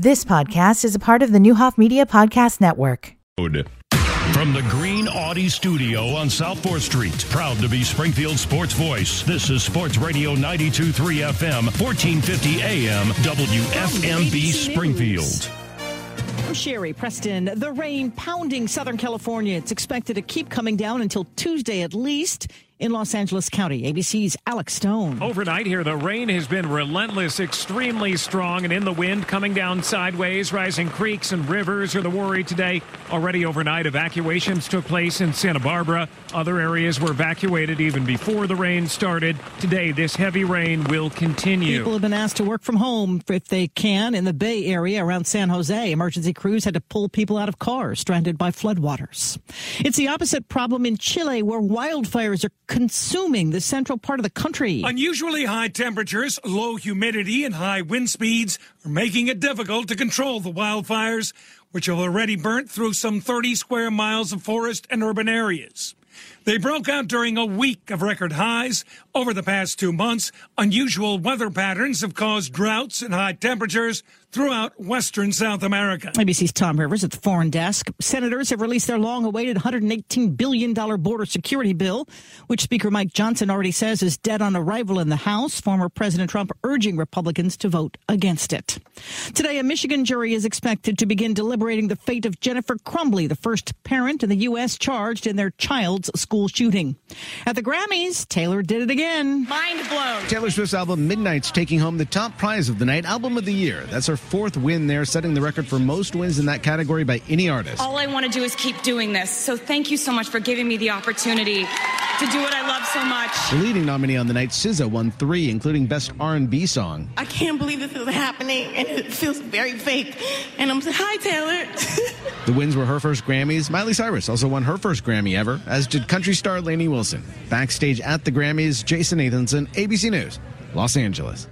This podcast is a part of the Neuhoff Media Podcast Network. From the Green Audi Studio on South 4th Street, proud to be Springfield Sports Voice. This is Sports Radio 92.3 FM, 1450 AM, WFMB Springfield. I'm Sherry Preston. The rain pounding Southern California. It's expected to keep coming down until Tuesday at least in Los Angeles County. ABC's Alex Stone. Overnight here, the rain has been relentless, extremely strong, and in the wind coming down sideways. Rising creeks and rivers are the worry today. Already overnight, evacuations took place in Santa Barbara. Other areas were evacuated even before the rain started. Today, this heavy rain will continue. People have been asked to work from home if they can in the Bay Area around San Jose. Emergency crews had to pull people out of cars stranded by floodwaters. It's the opposite problem in Chile, where wildfires are consuming the central part of the country. Unusually high temperatures, low humidity, and high wind speeds are making it difficult to control the wildfires, which have already burnt through some 30 square miles of forest and urban areas. They broke out during a week of record highs. Over the past two months, unusual weather patterns have caused droughts and high temperatures throughout western South America. ABC's Tom Rivers at the foreign desk. Senators have released their long awaited $118 billion border security bill, which Speaker Mike Johnson already says is dead on arrival in the House. Former President Trump urging Republicans to vote against it. Today, a Michigan jury is expected to begin deliberating the fate of Jennifer Crumbley, the first parent in the U.S. charged in their child's school shooting. At the Grammys, Taylor did it again. Mind blown. Taylor Swift's album Midnights taking home the top prize of the night, Album of the Year. That's her fourth win there, setting the record for most wins in that category by any artist. All I want to do is keep doing this. So thank you so much for giving me the opportunity to do what I love so much. The leading nominee on the night, SZA, won three, including Best R&B Song. I can't believe this is happening, and it feels very fake. And I'm saying, hi, Taylor. the wins were her first Grammys. Miley Cyrus also won her first Grammy ever, as did country star Lainey Wilson. Backstage at the Grammys, Jason Nathanson, ABC News, Los Angeles.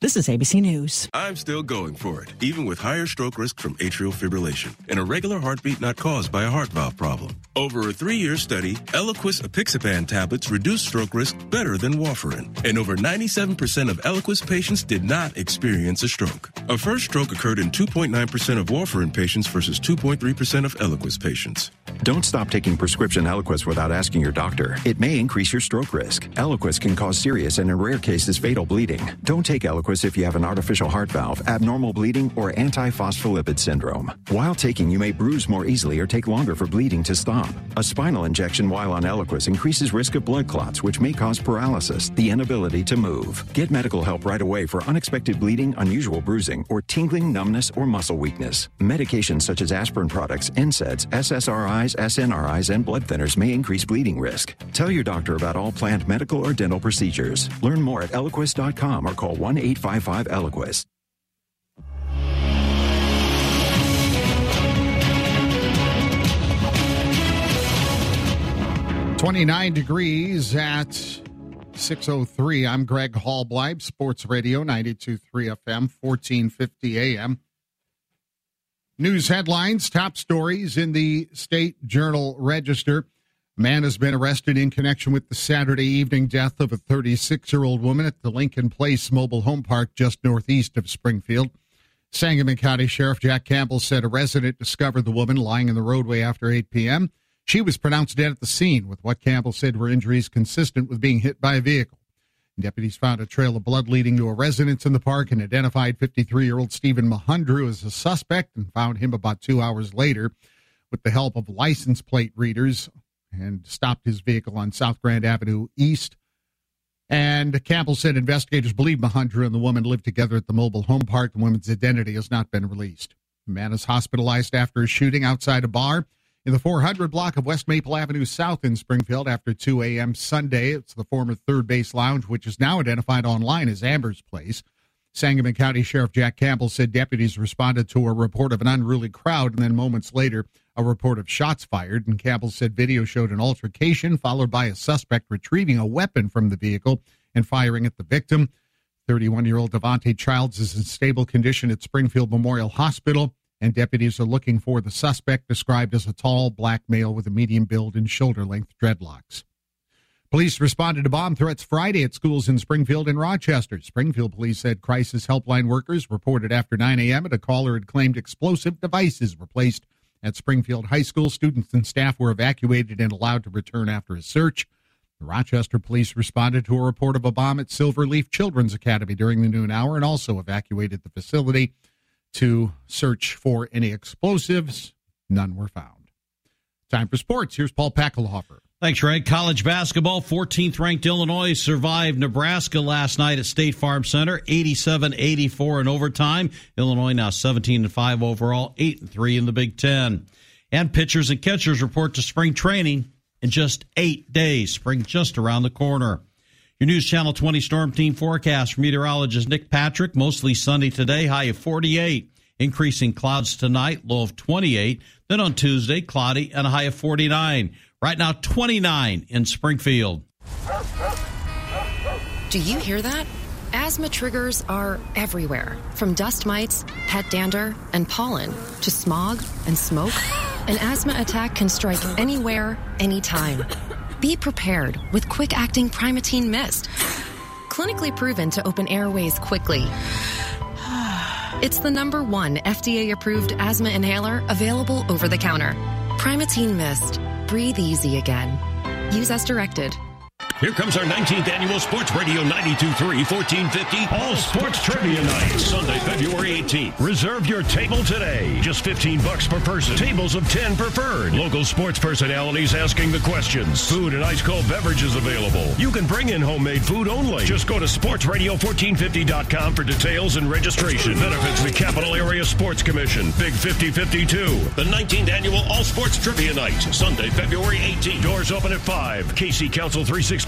This is ABC News. I'm still going for it, even with higher stroke risk from atrial fibrillation and a regular heartbeat not caused by a heart valve problem. Over a three-year study, Eliquis apixaban tablets reduced stroke risk better than warfarin, and over 97% of Eliquis patients did not experience a stroke. A first stroke occurred in 2.9% of warfarin patients versus 2.3% of Eliquis patients. Don't stop taking prescription Eliquis without asking your doctor. It may increase your stroke risk. Eliquis can cause serious and in rare cases fatal bleeding. Don't take Eliquis if you have an artificial heart valve, abnormal bleeding, or antiphospholipid syndrome. While taking, you may bruise more easily or take longer for bleeding to stop. A spinal injection while on Eliquis increases risk of blood clots, which may cause paralysis, the inability to move. Get medical help right away for unexpected bleeding, unusual bruising, or tingling, numbness, or muscle weakness. Medications such as aspirin products, NSAIDs, SSRIs, SNRIs, and blood thinners may increase bleeding risk. Tell your doctor about all planned medical or dental procedures. Learn more at eliquis.com or call 1 855 Eliquis. 29 degrees at 603. I'm Greg Hallbleib, Sports Radio 923 FM, 1450 AM. News headlines, top stories in the State Journal Register. Man has been arrested in connection with the Saturday evening death of a 36 year old woman at the Lincoln Place mobile home park just northeast of Springfield. Sangamon County Sheriff Jack Campbell said a resident discovered the woman lying in the roadway after 8 p.m. She was pronounced dead at the scene with what Campbell said were injuries consistent with being hit by a vehicle. Deputies found a trail of blood leading to a residence in the park and identified 53 year old Stephen Mahundru as a suspect and found him about two hours later with the help of license plate readers and stopped his vehicle on South Grand Avenue East. And Campbell said investigators believe Mahundru and the woman lived together at the mobile home park. The woman's identity has not been released. The man is hospitalized after a shooting outside a bar in the 400 block of West Maple Avenue South in Springfield after 2 a.m. Sunday. It's the former Third Base Lounge, which is now identified online as Amber's Place. Sangamon County Sheriff Jack Campbell said deputies responded to a report of an unruly crowd, and then moments later, a report of shots fired. And Campbell said video showed an altercation followed by a suspect retrieving a weapon from the vehicle and firing at the victim. 31 year old Devontae Childs is in stable condition at Springfield Memorial Hospital and deputies are looking for the suspect described as a tall black male with a medium build and shoulder length dreadlocks. Police responded to bomb threats Friday at schools in Springfield and Rochester. Springfield police said crisis helpline workers reported after 9 a.m. that a caller had claimed explosive devices were placed at Springfield High School. Students and staff were evacuated and allowed to return after a search. The Rochester police responded to a report of a bomb at Silverleaf Children's Academy during the noon hour and also evacuated the facility to search for any explosives. None were found. Time for sports. Here's Paul Packelhofer. Thanks, Ray. College basketball, 14th ranked Illinois survived Nebraska last night at State Farm Center, 87-84 in overtime. Illinois now 17 and 5 overall, 8 and 3 in the Big 10. And pitchers and catchers report to spring training in just 8 days. Spring just around the corner. Your News Channel 20 Storm Team forecast for meteorologist Nick Patrick, mostly sunny today, high of 48. Increasing clouds tonight, low of 28. Then on Tuesday, cloudy and a high of 49. Right now, 29 in Springfield. Do you hear that? Asthma triggers are everywhere, from dust mites, pet dander, and pollen to smog and smoke. An asthma attack can strike anywhere, anytime. Be prepared with quick acting Primatene Mist. Clinically proven to open airways quickly. It's the number one FDA approved asthma inhaler available over the counter. Primatene Mist. Breathe easy again. Use as directed. Here comes our 19th annual Sports Radio 92.3 1450 All Sports Trivia Night, Sunday, February 18th. Reserve your table today. Just 15 bucks per person. Tables of 10 preferred. Local sports personalities asking the questions. Food and ice cold beverages available. You can bring in homemade food only. Just go to sportsradio1450.com for details and registration. Benefits the Capital Area Sports Commission. Big 5052. The 19th annual All Sports Trivia Night, Sunday, February 18th. Doors open at 5. KC Council 360.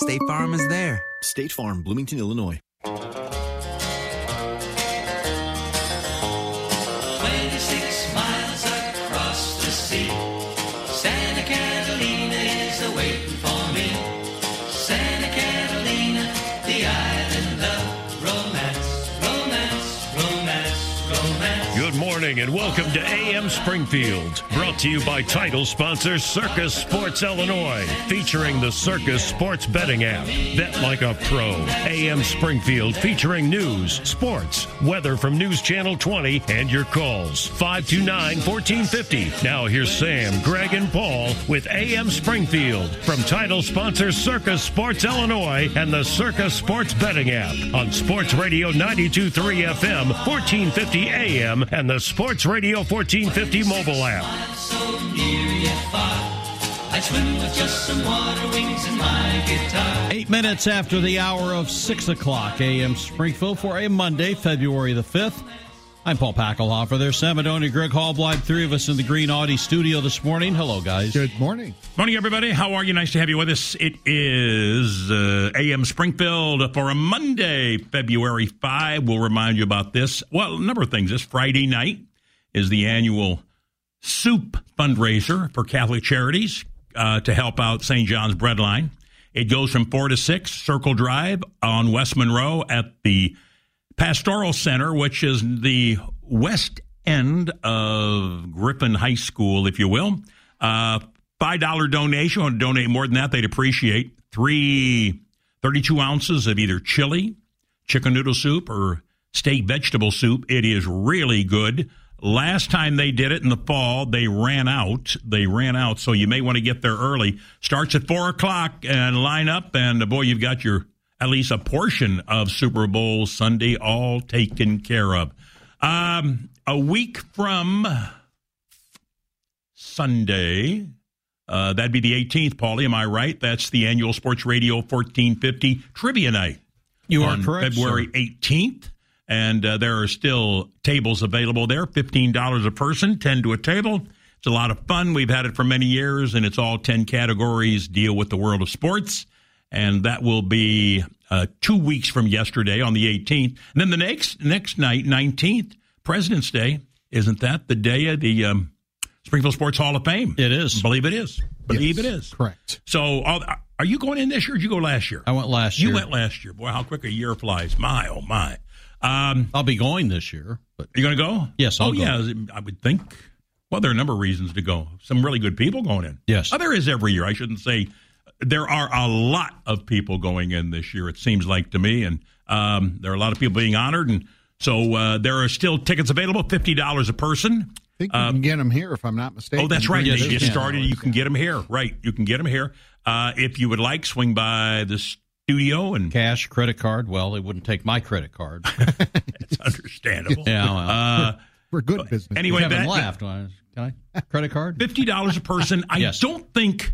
State Farm is there. State Farm, Bloomington, Illinois. Morning and welcome to AM Springfield. Brought to you by title sponsor Circa Sports Illinois, featuring the Circa Sports Betting app. Bet like a pro. AM Springfield featuring news, sports, weather from News Channel 20, and your calls. 529 1450. Now here's Sam, Greg, and Paul with AM Springfield from title sponsor Circa Sports Illinois and the Circa Sports Betting app on Sports Radio 923 FM, 1450 AM, and the Sports Radio 1450 mobile app. So near yet far. I swim with just some water wings and my guitar. Eight minutes after the hour of 6 o'clock a.m. Springfield for a Monday, February the 5th. I'm Paul Packelhofer. There's Sam Madonia, Greg Hallbleib, three of us in the Green Audi studio this morning. Hello, guys. Good morning. Morning, everybody. How are you? Nice to have you with us. It is uh, AM Springfield for a Monday, February 5. We'll remind you about this. Well, a number of things. This Friday night is the annual soup fundraiser for Catholic Charities uh, to help out St. John's Breadline. It goes from 4 to 6, Circle Drive on West Monroe at the Pastoral Center, which is the west end of Griffin High School, if you will. Uh, $5 donation. To donate more than that, they'd appreciate. Three 32 ounces of either chili, chicken noodle soup, or steak vegetable soup. It is really good. Last time they did it in the fall, they ran out. They ran out, so you may want to get there early. Starts at four o'clock and line up, and uh, boy, you've got your at least a portion of Super Bowl Sunday all taken care of. Um, a week from Sunday, uh, that'd be the 18th, Paulie. Am I right? That's the annual Sports Radio 1450 Trivia Night. You are on correct, February sir. 18th. And uh, there are still tables available there, $15 a person, 10 to a table. It's a lot of fun. We've had it for many years, and it's all 10 categories deal with the world of sports. and that will be uh, two weeks from yesterday on the 18th. And then the next next night, 19th, President's Day. Isn't that the day of the um, Springfield Sports Hall of Fame? It is. Believe it is. Believe Yes, it is. Correct. So, are you going in this year? or Did you go last year? I went last You went last year. Boy, how quick a year flies! My oh my. Um, I'll be going this year, but you going to go? Yes, I'll oh go. yeah, I would think. Well, there are a number of reasons to go. Some really good people going in. Yes. Oh, there is every year. I shouldn't say there are a lot of people going in this year. It seems like to me, and um, there are a lot of people being honored, and so uh, there are still tickets available, fifty dollars a person. I think you can get them here if I'm not mistaken. Oh, that's right. Green They just started. You can get them here. Right. You can get them here. Uh, if you would like, swing by the studio and cash, credit card. Well, they wouldn't take my credit card. it's understandable. Yeah, well. Uh, We're good business. anyway, Kevin that, laughed. Can I credit card? Fifty dollars a person. I Yes. don't think,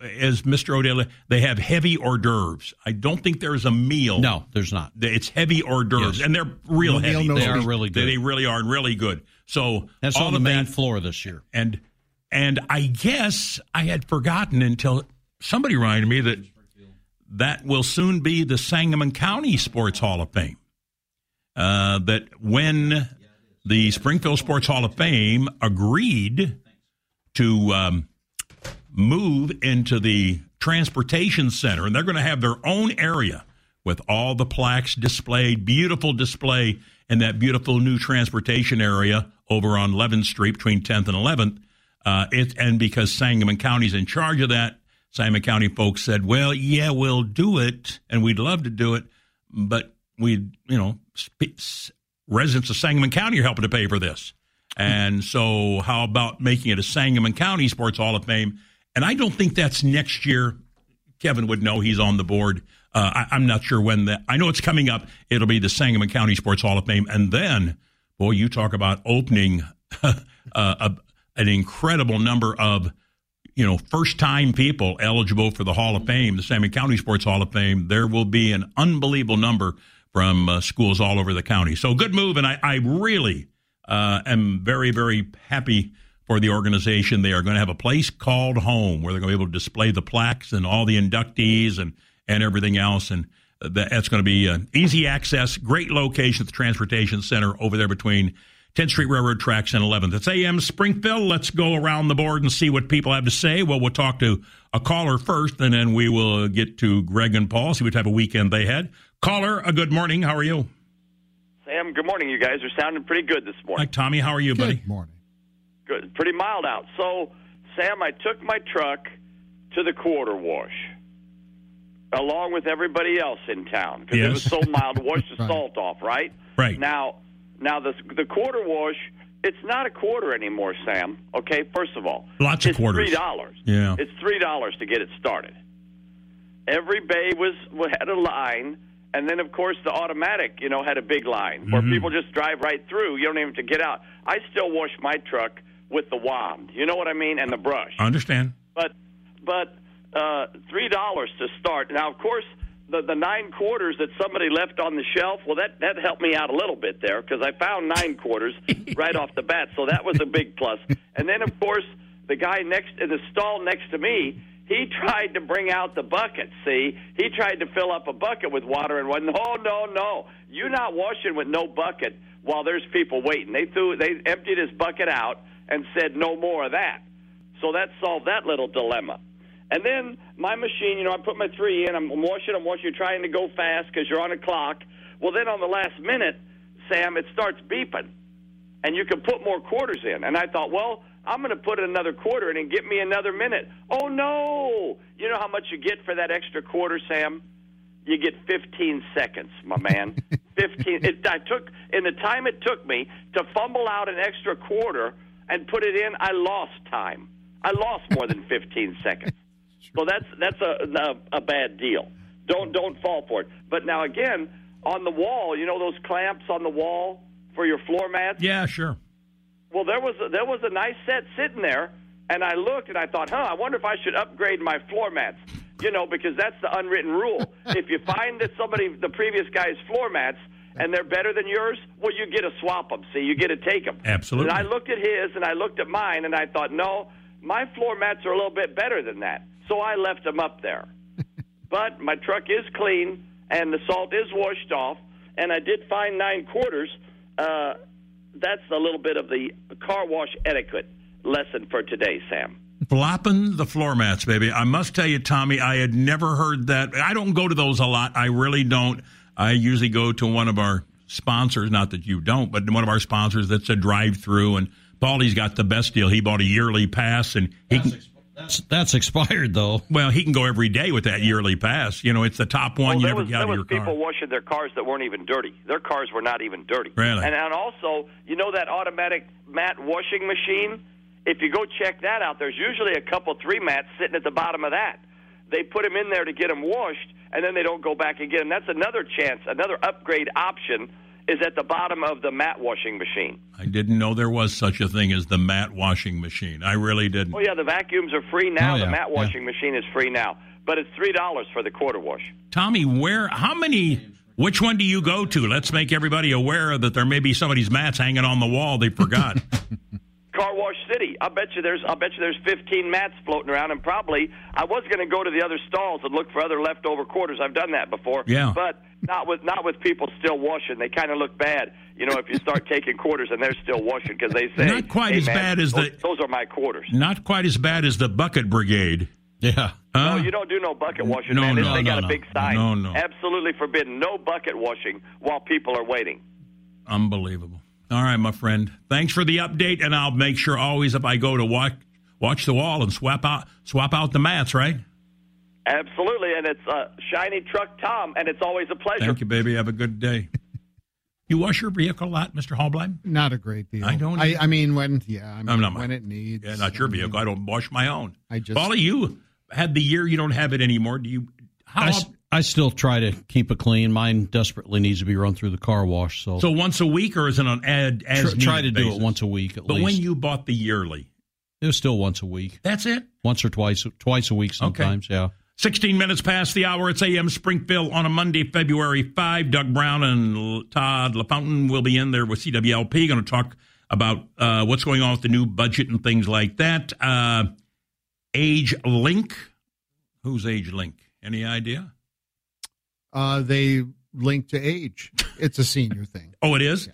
as Mr. Odell, they have heavy hors d'oeuvres. I don't think there's a meal. No, there's not. It's heavy hors d'oeuvres, Yes. and they're real No meal, heavy. no they feast. are really good. They really are really good. So That's on the main that- floor this year. and and I guess I had forgotten until somebody reminded me that that will soon be the Sangamon County Sports Hall of Fame. Uh, that when the Springfield Sports Hall of Fame agreed to um, move into the transportation center, and they're going to have their own area with all the plaques displayed, beautiful display in that beautiful new transportation area over on 11th Street between 10th and 11th. Uh, it, and because Sangamon County's in charge of that, Sangamon County folks said, well, yeah, we'll do it, and we'd love to do it, but we, you know, sp- residents of Sangamon County are helping to pay for this. And so, how about making it a Sangamon County Sports Hall of Fame? And I don't think that's next year. Kevin would know he's on the board. Uh, I, I'm not sure when that. I know it's coming up. It'll be the Sangamon County Sports Hall of Fame, and then, boy, you talk about opening uh, a, an incredible number of you know first time people eligible for the Hall of Fame, the Sangamon County Sports Hall of Fame. There will be an unbelievable number from uh, schools all over the county. So good move, and I, I really uh, am very very happy for the organization. They are going to have a place called home where they're going to be able to display the plaques and all the inductees and and everything else. And that's going to be uh, easy access, great location at the transportation center over there between 10th Street Railroad Tracks and 11th. It's AM Springfield. Let's go around the board and see what people have to say. Well, we'll talk to a caller first, and then we will get to Greg and Paul, see what type of weekend they had. Caller, a good morning. How are you? Sam, good morning. You guys are sounding pretty good this morning. Hi, Tommy. How are you, buddy? Good morning. Good. Pretty mild out. So, Sam, I took my truck to the quarter wash along with everybody else in town because it was so mild to wash the Right. salt off, right? Right. Now, now the the quarter wash, it's not a quarter anymore, Sam. Okay, first of all, Lots of it's quarters. Three dollars. Yeah. It's three dollars to get it started. Every bay was had a line, and then of course the automatic, you know, had a big line where Mhm. people just drive right through. You don't even have to get out. I still wash my truck with the wand. You know what I mean, and the brush. I understand. But but uh, three dollars to start. Now, of course, the the nine quarters that somebody left on the shelf. Well, that that helped me out a little bit there because I found nine quarters right off the bat. So that was a big plus. And then, of course, the guy next in the stall next to me. He tried to bring out the bucket. See, he tried to fill up a bucket with water and went, no, oh, no, no. You're not washing with no bucket while there's people waiting. They threw, they emptied his bucket out and said, no more of that. So that solved that little dilemma. And then my machine, you know, I put my three in. I'm washing. I'm washing. You're trying to go fast because you're on a clock. Well, then on the last minute, Sam, it starts beeping, and you can put more quarters in. And I thought, well, I'm going to put another quarter in and get me another minute. Oh no! You know how much you get for that extra quarter, Sam? You get 15 seconds, my man. 15. It, I took in the time it took me to fumble out an extra quarter and put it in. I lost time. I lost more than 15 seconds. So that's that's a, a a bad deal. Don't don't fall for it. But now again, on the wall, you know those clamps on the wall for your floor mats. Yeah, sure. Well, there was a, there was a nice set sitting there, and I looked and I thought, huh, I wonder if I should upgrade my floor mats. You know, because that's the unwritten rule. if you find that somebody, the previous guy's floor mats, and they're better than yours, well, you get to swap them. See, you get to take them. Absolutely. And I looked at his and I looked at mine, and I thought, no, my floor mats are a little bit better than that. So I left them up there. but my truck is clean and the salt is washed off, and I did find nine quarters. Uh, that's a little bit of the car wash etiquette lesson for today, Sam. Flopping the floor mats, baby. I must tell you, Tommy, I had never heard that. I don't go to those a lot. I really don't. I usually go to one of our sponsors, not that you don't, but one of our sponsors that's a drive through. And Paulie's got the best deal. He bought a yearly pass and he That's can. That's that's expired though. Well, he can go every day with that yearly pass. You know, it's the top one well, you ever was, get there out of was your people car. washing their cars that weren't even dirty. Their cars were not even dirty. Really? And, and also, you know that automatic mat washing machine? If you go check that out, there's usually a couple, three mats sitting at the bottom of that. They put them in there to get them washed, and then they don't go back and get them. That's another chance, another upgrade option is at the bottom of the mat washing machine. I didn't know there was such a thing as the mat washing machine. I really didn't. Oh yeah, the vacuums are free now. Oh, yeah, The mat yeah. washing machine is free now, but it's three dollars for the quarter wash. Tommy, where? How many? Which one do you go to? Let's make everybody aware that there may be somebody's mats hanging on the wall they forgot. Car Wash City. I bet you there's I bet you there's 15 mats floating around, and probably I was going to go to the other stalls and look for other leftover quarters. I've done that before. Yeah. But not with not with people still washing. They kind of look bad, you know, if you start taking quarters and they're still washing because they say Not quite "Hey, as man, bad as those, the- those are my quarters. Not quite as bad as the bucket brigade. Yeah. no, you don't do no bucket washing, no, man. no, they no, got no. a big sign. No, no. Absolutely forbidden. No bucket washing while people are waiting. Unbelievable. All right, my friend. Thanks for the update, and I'll make sure always if I go to watch watch the wall and swap out swap out the mats. Right. Absolutely, and it's uh, shiny truck Tom, and it's always a pleasure. Thank you, baby. Have a good day. You wash your vehicle a lot, Mister Hallbleib? Not a great deal. I don't I. I mean, when yeah, I mean, I'm not when mine. it needs. Yeah, not your I mean, vehicle. I don't wash my own. I just- Paulie, you had the year you don't have it anymore. Do you? How? I, s- I still try to keep it clean. Mine desperately needs to be run through the car wash. So, so once a week, or is it on ad as tr- try to needed do it once a week at But least. when you bought the yearly, it was still once a week. that's it. Once or twice, twice a week sometimes. Yeah. 16 minutes past the hour. It's AM Springfield on a Monday, February 5. Doug Brown and Todd LaFountain will be in there with CWLP. Going to talk about uh, what's going on with the new budget and things like that. Uh, Age Link. Who's Age Link? Any idea? Uh, they link to age. It's a senior thing. Oh, it is?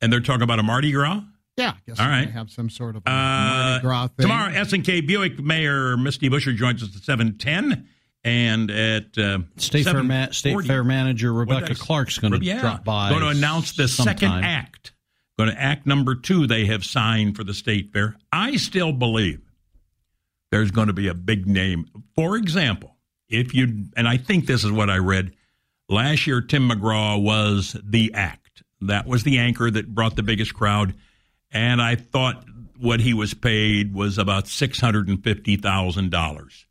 And they're talking about a Mardi Gras? Yeah, I guess All we right. may have some sort of Uh, Mardi Gras thing. tomorrow, S&K Buick Mayor Misty Buscher joins us at 710. And at uh, State Fair, ma- State Fair manager What did I Rebecca say? Clark's going to Yeah. drop by. Going to announce the second act. Going to act number two they have signed for the state fair. I still believe there's going to be a big name. For example, if you and I think this is what I read last year, Tim McGraw was the act. That was the anchor that brought the biggest crowd, and I thought what he was paid was about six hundred and fifty thousand dollars.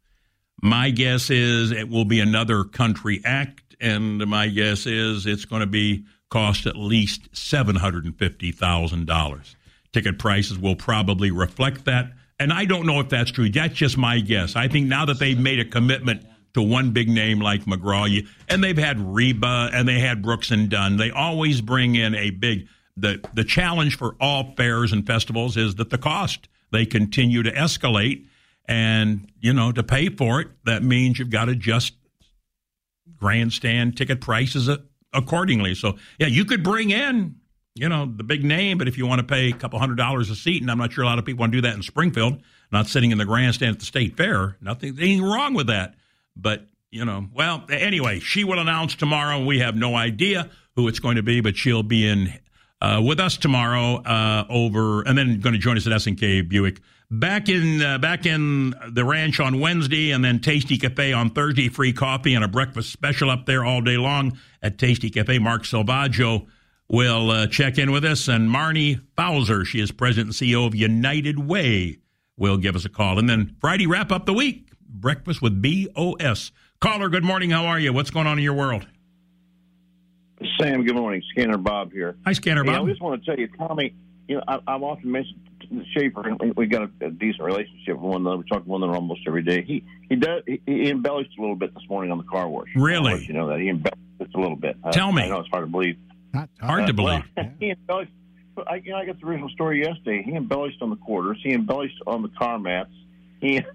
My guess is it will be another country act, and my guess is it's going to be cost at least seven hundred and fifty thousand dollars. Ticket prices will probably reflect that, and I don't know if that's true. That's just my guess. I think now that they've made a commitment to one big name like McGraw, you, and they've had Reba and they had Brooks and Dunn, they always bring in a big. the The challenge for all fairs and festivals is that the cost they continue to escalate. And you know to pay for it that means you've got to just grandstand ticket prices accordingly. So yeah you could bring in you know the big name but if you want to pay a couple hundred dollars a seat and i'm not sure a lot of people want to do that in springfield not sitting in the grandstand at the state fair nothing anything wrong with that but you know well anyway she will announce tomorrow we have no idea who it's going to be but she'll be in uh, with us tomorrow uh, over, and then going to join us at S&K Buick. Back in uh, back in the ranch on Wednesday, and then Tasty Cafe on Thursday. Free coffee and a breakfast special up there all day long at Tasty Cafe. Mark Salvaggio will uh, check in with us, and Marnie Fowler, she is president and CEO of United Way, will give us a call. And then Friday wrap up the week. Breakfast with BOS. Caller, good morning. How are you? What's going on in your world? Sam, good morning. Scanner Bob here. Hi, Scanner Hey, Bob. I just want to tell you, Tommy. You know, I, I've often mentioned to Schaefer. and We got a, a decent relationship with one another. We talk to one another almost every day. He he does. He, he embellished a little bit this morning on the car wash. Really? I'll you know that he embellished a little bit. I- Tell me. I know it's hard to believe. Not Hard to believe. Well, he embellished. I, you know, I got the original story yesterday. He embellished on the quarters. He embellished on the car mats. He.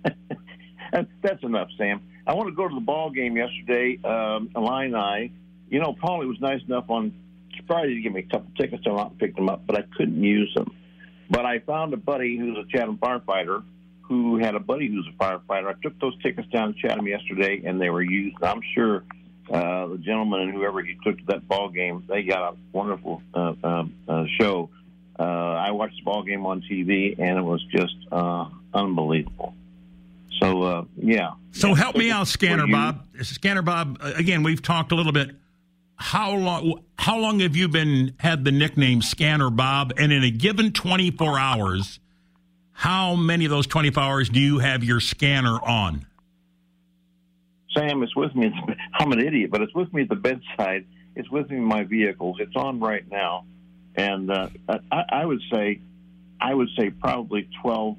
that's enough, Sam. I want to go to the ball game yesterday. Um, Illini. You know, Paulie was nice enough on Friday to give me a couple tickets. I went out and them up, but I couldn't use them. But I found a buddy who's a Chatham firefighter who had a buddy who's a firefighter. I took those tickets down to Chatham yesterday, and they were used. I'm sure uh, the gentleman and whoever he took to that ball game, they got a wonderful uh, uh, uh, show. Uh, I watched the ball game on TV, and it was just uh, unbelievable. So uh, yeah. So help me out, Scanner. Bob. Scanner Bob. Again, we've talked a little bit. How long? How long have you been had the nickname Scanner Bob? And in a given 24 hours, how many of those 24 hours do you have your scanner on? Sam, it's with me. I'm an idiot, but it's with me at the bedside. It's with me in my vehicles. It's on right now, and uh, I, I would say, I would say probably 12,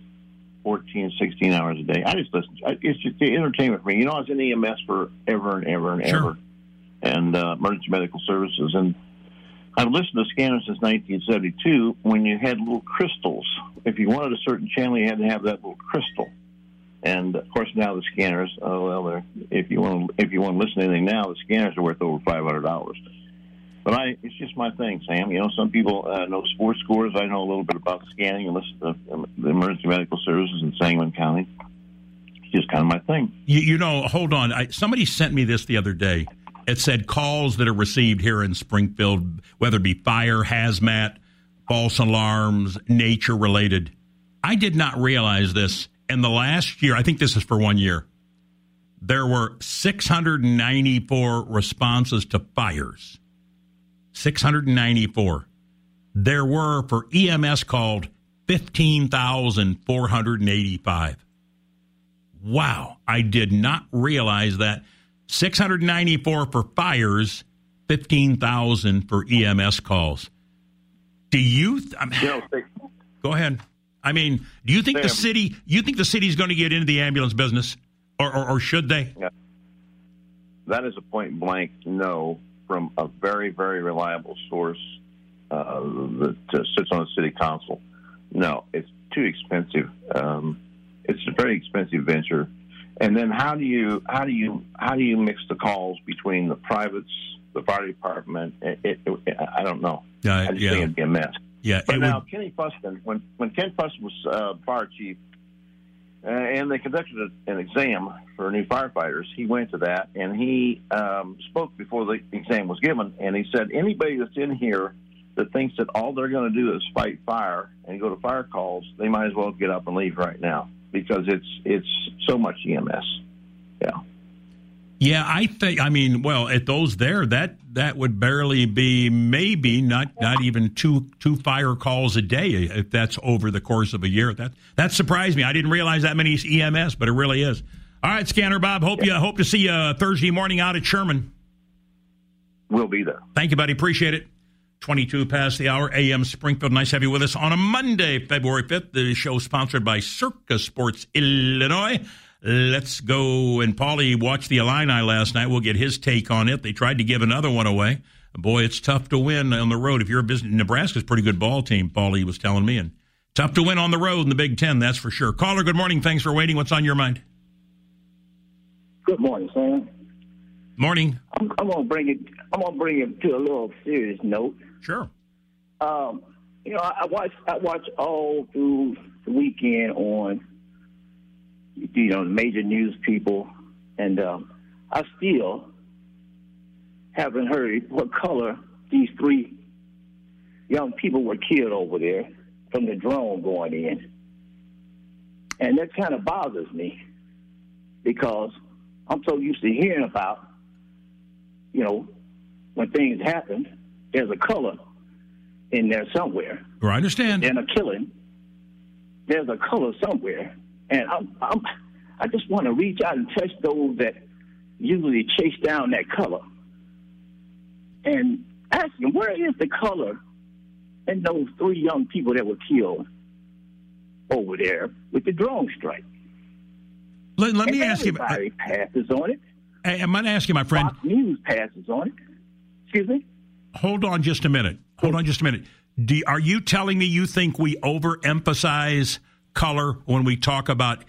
14, 16 hours a day. I just listen. I- It's just the entertainment for me. You know, I was in EMS for ever and ever and ever, and uh, emergency medical services, and I've listened to scanners since 1972. When you had little crystals, if you wanted a certain channel, you had to have that little crystal. And of course, now the scanners. Oh well, if you want to, if you want to listen to anything now, the scanners are worth over five hundred dollars. But I, it's just my thing, Sam. You know, some people uh, know sports scores. I know a little bit about scanning and listen to the emergency medical services in Sangamon County. It's just kind of my thing. You, you know, hold on. I, somebody sent me this the other day. It said calls that are received here in Springfield, whether it be fire, hazmat, false alarms, nature related. I did not realize this. In the last year, I think this is for one year, there were 694 responses to fires. 694. There were for EMS called 15,485. Wow, I did not realize that. 694 for fires, 15,000 for EMS calls. Do you th- I'm- Go ahead. I mean, do you think the city you think the city's going to get into the ambulance business or or, or should they? That is a point blank no from a very, very reliable source uh, that uh, sits on the city council. No, it's too expensive. Um, it's a very expensive venture. And then how do you how do you how do you mix the calls between the privates, the fire department? It, it, it, I don't know. Yeah, I just yeah. think it'd be a mess. Yeah, But now would- Kenny Fuston, when when Ken Fuston was uh, fire chief, uh, and they conducted a, an exam for new firefighters, he went to that and he um, spoke before the exam was given, and he said anybody that's in here that thinks that all they're going to do is fight fire and go to fire calls, they might as well get up and leave right now because it's it's so much EMS. Yeah. Yeah, I think. I mean, well, at those there, that that would barely be maybe not not even two two fire calls a day if that's over the course of a year. That that surprised me. I didn't realize that many EMS, but it really is. All right, Scanner Bob. Hope you hope to see you uh, Thursday morning out at Sherman. We'll be there. Thank you, buddy. Appreciate it. 22 past the hour, AM Springfield. Nice to have you with us on a Monday, February 5th. The show sponsored by Circa Sports Illinois. Let's go. And Paulie watched the Illini last night. We'll get his take on it. They tried to give another one away. Boy, it's tough to win on the road. If you're a business, Nebraska's a pretty good ball team, Paulie was telling me. And tough to win on the road in the Big Ten, that's for sure. Caller, good morning. Thanks for waiting. What's on your mind? Good morning, Sam. Morning. I'm, I'm gonna bring it. I'm gonna bring it to a little serious note. Sure. Um, you know, I, I watched. I watched all through the weekend on, you know, the major news people, and um, I still haven't heard what color these three young people were killed over there from the drone going in, and that kind of bothers me because I'm so used to hearing about, you know, when things happen, there's a color in there somewhere. Or I understand. And a killing, there's a color somewhere. And I'm, I'm, I just want to reach out and touch those that usually chase down that color and ask them, where is the color in those three young people that were killed over there with the drone strike? Let, let me ask you. Uh, everybody passes on it. Hey, I'm going to ask you, my friend. Fox News passes on it. Excuse me? Hold on just a minute. Hold on just a minute. Do, are you telling me you think we overemphasize color when we talk about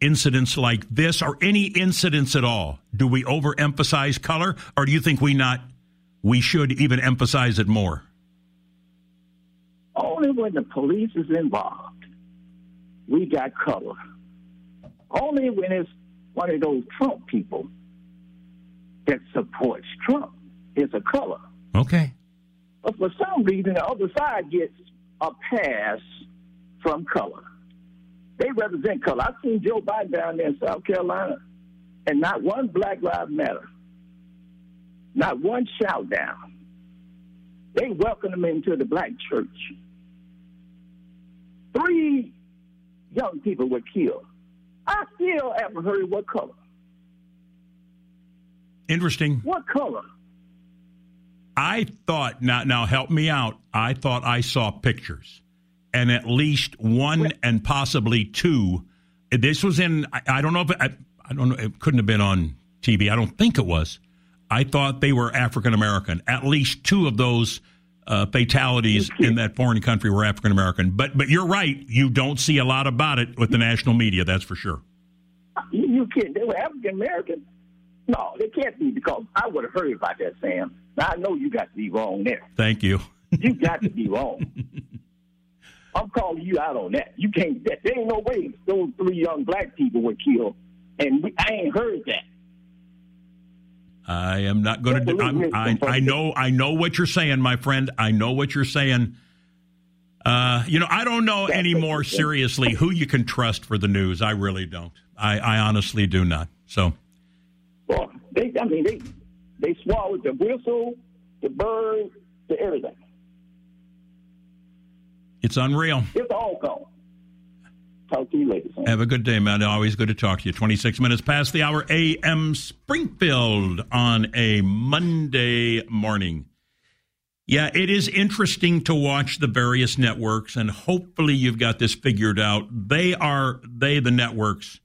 incidents like this or any incidents at all? Do we overemphasize color, or do you think we not we should even emphasize it more? Only when the police is involved, we got color. Only when it's one of those Trump people that supports Trump is a color. Okay. But for some reason, the other side gets a pass from color. They represent color. I've seen Joe Biden down there in South Carolina, and not one Black Lives Matter, not one shout down. They welcomed him into the black church. Three young people were killed. I still haven't heard what color. Interesting. What color? I thought now now help me out. I thought I saw pictures, and at least one and possibly two. This was in I, I don't know if it, I, I don't know it couldn't have been on TV. I don't think it was. I thought they were African American. At least two of those uh, fatalities in that foreign country were African American. But but you're right. You don't see a lot about it with the national media. That's for sure. You, you can't. They were African American. No, they can't be because I would have heard about that, Sam. Now I know you got to be wrong there. Thank you. You got to be wrong. I'm calling you out on that. You can't. That, there ain't no way those three young black people were killed, and we, I ain't heard that. I am not going to. I, I know. I know what you're saying, my friend. I know what you're saying. Uh, you know, I don't know anymore. Seriously, who you can trust for the news? I really don't. I, I honestly do not. So. Well, they. I mean, they they swallowed the whistle, the bird, the everything. It's unreal. It's all gone. Talk to you later. Have a good day, man. Always good to talk to you. 26 minutes past the hour, AM Springfield on a Monday morning. Yeah, it is interesting to watch the various networks, and hopefully you've got this figured out. They are, they, the networks,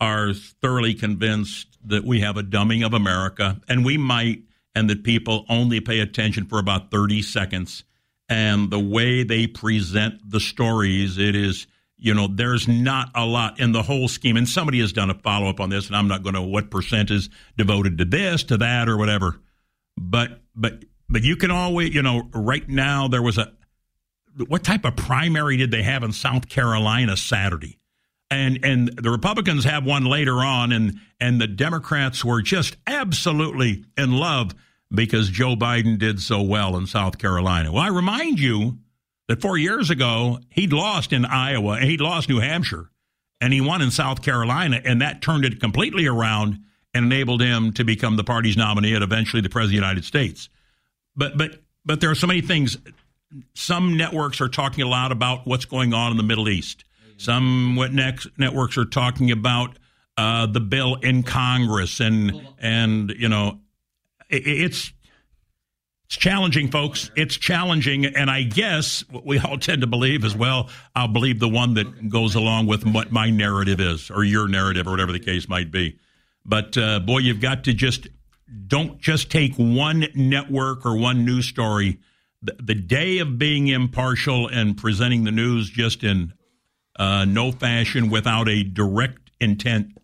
are thoroughly convinced that we have a dumbing of America, and we might, and that people only pay attention for about 30 seconds. And the way they present the stories, it is, you know, there's not a lot in the whole scheme. And somebody has done a follow up on this, and I'm not going to what percent is devoted to this, to that, or whatever. But, but, but you can always, you know, right now there was a, what type of primary did they have in South Carolina Saturday? and and the Republicans have one later on, and and the Democrats were just absolutely in love because Joe Biden did so well in South Carolina. Well, I remind you that four years ago he'd lost in Iowa and he'd lost New Hampshire, and he won in South Carolina, and that turned it completely around and enabled him to become the party's nominee and eventually the president of the United States. But but but there are so many things. Some networks are talking a lot about what's going on in the Middle East. Some next networks are talking about uh, the bill in Congress, and and you know, it's it's challenging, folks. It's challenging, and I guess what we all tend to believe as well. I'll believe the one that goes along with what my narrative is, or your narrative, or whatever the case might be. But uh, boy, you've got to just don't just take one network or one news story. The, the day of being impartial and presenting the news just in uh, no fashion without a direct intent.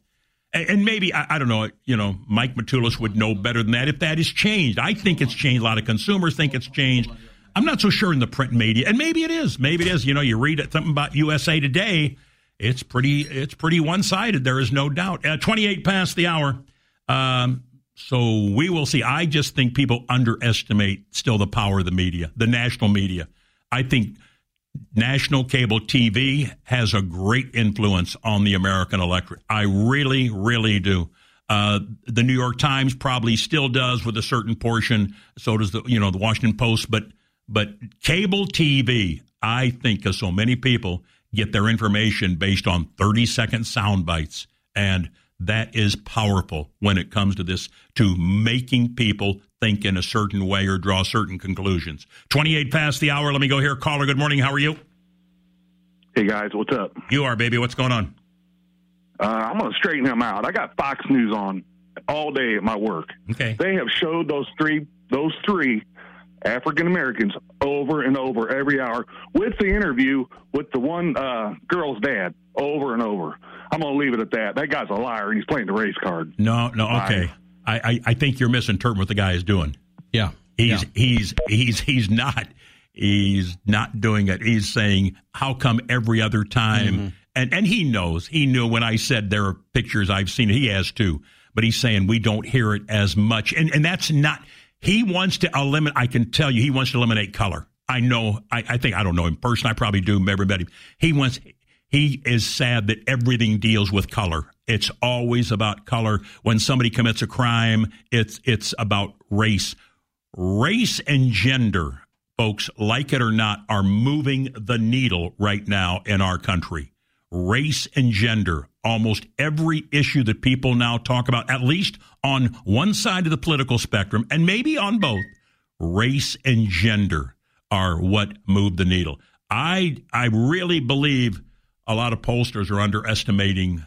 And, maybe, I, I, don't know, you know, Mike Matulis would know better than that if that has changed. I think it's changed. A lot of consumers think it's changed. I'm not so sure in the print media, and maybe it is. Maybe it is. You know, you read something about USA Today, it's pretty, it's pretty one sided. There is no doubt. Uh, 28 past the hour. Um, so we will see. I just think people underestimate still the power of the media, the national media. I think national cable TV has a great influence on the American electorate. I really, really do. Uh, the New York Times probably still does with a certain portion. So does the you know the Washington Post. But but cable TV, I think, because so many people get their information based on thirty second sound bites, and that is powerful when it comes to this to making people think in a certain way or draw certain conclusions. 28 past the hour. Let me go here. Caller, good morning. How are you? Hey, guys. What's up? You are, baby. What's going on? Uh, I'm going to straighten him out. I got Fox News on all day at my work. Okay. They have showed those three, those three African Americans over and over every hour with the interview with the one uh, girl's dad over and over. I'm going to leave it at that. That guy's a liar, and he's playing the race card. No, no, okay. I, I, I think you're misinterpreting what the guy is doing. Yeah, he's yeah. he's he's he's not he's not doing it. He's saying, "How come every other time?" Mm-hmm. And and he knows. He knew when I said there are pictures I've seen. He has too, but he's saying we don't hear it as much. And and that's not. He wants to eliminate. I can tell you, he wants to eliminate color. I know. I, I think I don't know him personally. I probably do. Everybody. He wants. He is sad that everything deals with color. It's always about color. When somebody commits a crime, it's it's about race. Race and gender, folks, like it or not, are moving the needle right now in our country. Race and gender, almost every issue that people now talk about, at least on one side of the political spectrum, and maybe on both, race and gender are what move the needle. I I really believe a lot of pollsters are underestimating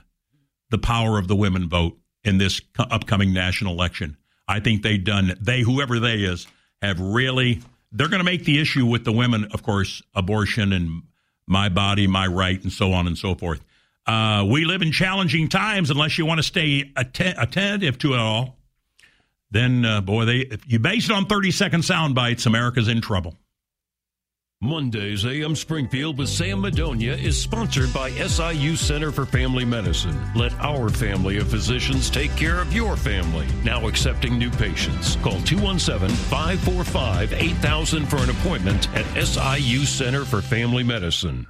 the power of the women vote in this upcoming national election. I think they've done they whoever they is have really they're going to make the issue with the women, of course, abortion and my body, my right, and so on and so forth. Uh, we live in challenging times. Unless you want to stay atten- attentive to it all, then uh, boy, they if you base it on thirty second sound bites, America's in trouble. Mondays AM Springfield with Sam Madonia is sponsored by SIU Center for Family Medicine. Let our family of physicians take care of your family. Now accepting new patients. Call 217 545 8000 for an appointment at SIU Center for Family Medicine.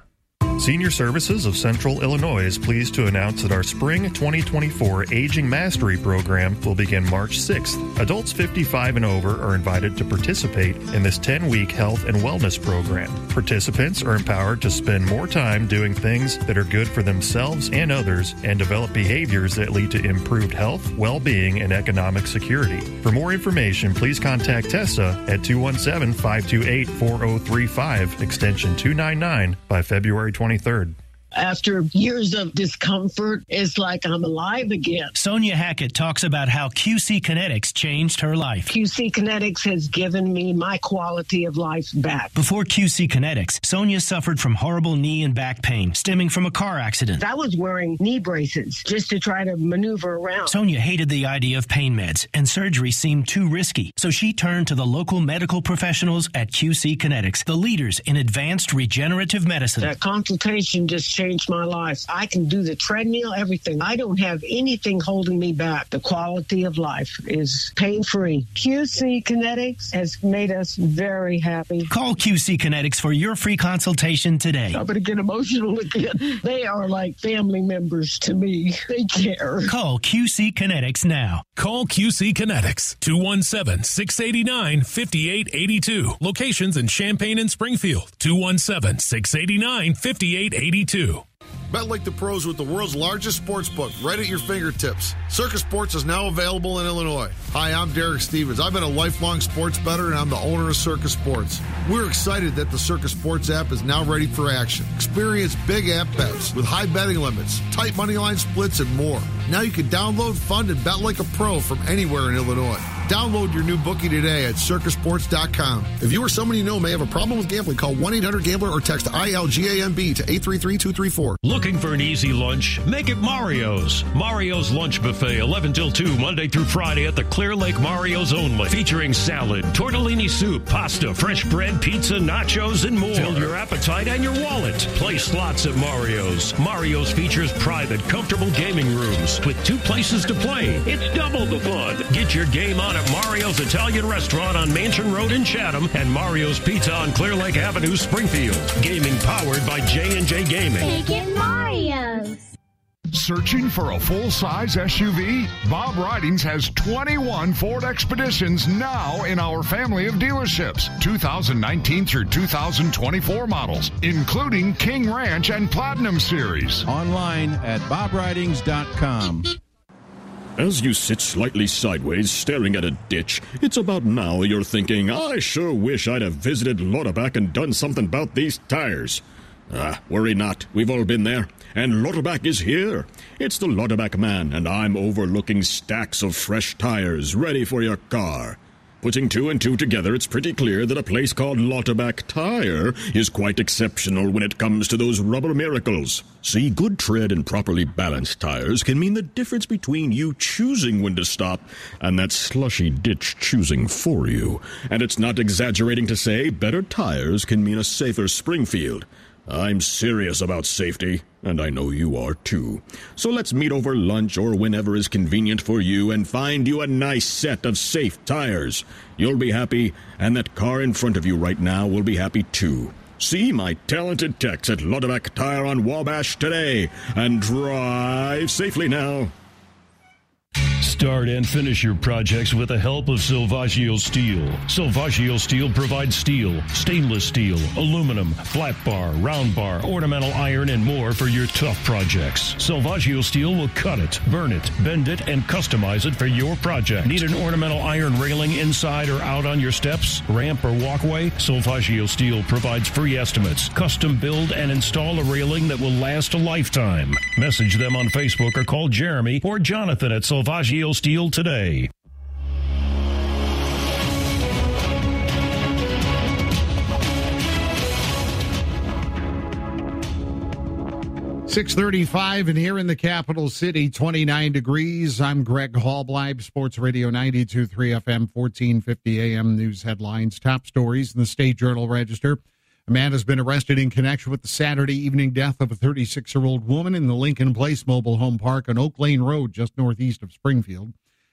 Senior Services of Central Illinois is pleased to announce that our Spring 2024 Aging Mastery program will begin March 6th. Adults 55 and over are invited to participate in this 10 week health and wellness program. Participants are empowered to spend more time doing things that are good for themselves and others and develop behaviors that lead to improved health, well being, and economic security. For more information, please contact Tessa at 217 528 4035, extension 299 by February 23rd. After years of discomfort, it's like I'm alive again. Sonia Hackett talks about how QC Kinetics changed her life. QC Kinetics has given me my quality of life back. Before QC Kinetics, Sonia suffered from horrible knee and back pain stemming from a car accident. I was wearing knee braces just to try to maneuver around. Sonia hated the idea of pain meds, and surgery seemed too risky. So she turned to the local medical professionals at QC Kinetics, the leaders in advanced regenerative medicine. That consultation just changed my life. I can do the treadmill, everything. I don't have anything holding me back. The quality of life is pain free. QC Kinetics has made us very happy. Call QC Kinetics for your free consultation today. I'm going to get emotional again. They are like family members to me. They care. Call QC Kinetics now. Call QC Kinetics 217 689 5882. Locations in Champaign and Springfield 217 689 5882. Bet like the pros with the world's largest sports book right at your fingertips. Circa Sports is now available in Illinois. Hi, I'm Derek Stevens. I've been a lifelong sports bettor and I'm the owner of Circa Sports. We're excited that the Circa Sports app is now ready for action. Experience big app bets with high betting limits, tight money line splits, and more. Now you can download, fund, and bet like a pro from anywhere in Illinois. Download your new bookie today at circasports.com. If you or someone you know may have a problem with gambling, call 1 800 Gambler or text ILGAMB to 833 234. Looking for an easy lunch? Make it Mario's. Mario's Lunch Buffet, 11 till 2, Monday through Friday at the Clear Lake Mario's only. Featuring salad, tortellini soup, pasta, fresh bread, pizza, nachos, and more. Fill your appetite and your wallet. Play slots at Mario's. Mario's features private, comfortable gaming rooms with two places to play. It's double the fun. Get your game on at Mario's Italian Restaurant on Mansion Road in Chatham and Mario's Pizza on Clear Lake Avenue, Springfield. Gaming powered by J&J Gaming. Make it Mario's. Searching for a full size SUV? Bob Ridings has 21 Ford Expeditions now in our family of dealerships, 2019 through 2024 models, including King Ranch and Platinum Series. Online at bobridings.com. As you sit slightly sideways staring at a ditch, it's about now you're thinking, I sure wish I'd have visited Lauterbach and done something about these tires. Ah, worry not, we've all been there. And Lauterbach is here. It's the Lauterbach man, and I'm overlooking stacks of fresh tires ready for your car. Putting two and two together, it's pretty clear that a place called Lauterbach Tire is quite exceptional when it comes to those rubber miracles. See, good tread and properly balanced tires can mean the difference between you choosing when to stop and that slushy ditch choosing for you. And it's not exaggerating to say better tires can mean a safer Springfield. I'm serious about safety, and I know you are too. So let's meet over lunch or whenever is convenient for you and find you a nice set of safe tires. You'll be happy, and that car in front of you right now will be happy too. See my talented techs at Lauterbach Tire on Wabash today, and drive safely now. Start and finish your projects with the help of Silvaggio Steel. Silvaggio Steel provides steel, stainless steel, aluminum, flat bar, round bar, ornamental iron, and more for your tough projects. Silvaggio Steel will cut it, burn it, bend it, and customize it for your project. Need an ornamental iron railing inside or out on your steps, ramp, or walkway? Silvaggio Steel provides free estimates, custom build, and install a railing that will last a lifetime. Message them on Facebook or call Jeremy or Jonathan at Silvaggio Steel today. Six thirty-five, and here in the capital city, twenty-nine degrees. I'm Greg Hallbleib, Sports Radio 92.3 FM, fourteen fifty AM. News headlines, top stories in the State Journal Register. A man has been arrested in connection with the Saturday evening death of a 36 year old woman in the Lincoln Place Mobile Home Park on Oak Lane Road, just northeast of Springfield.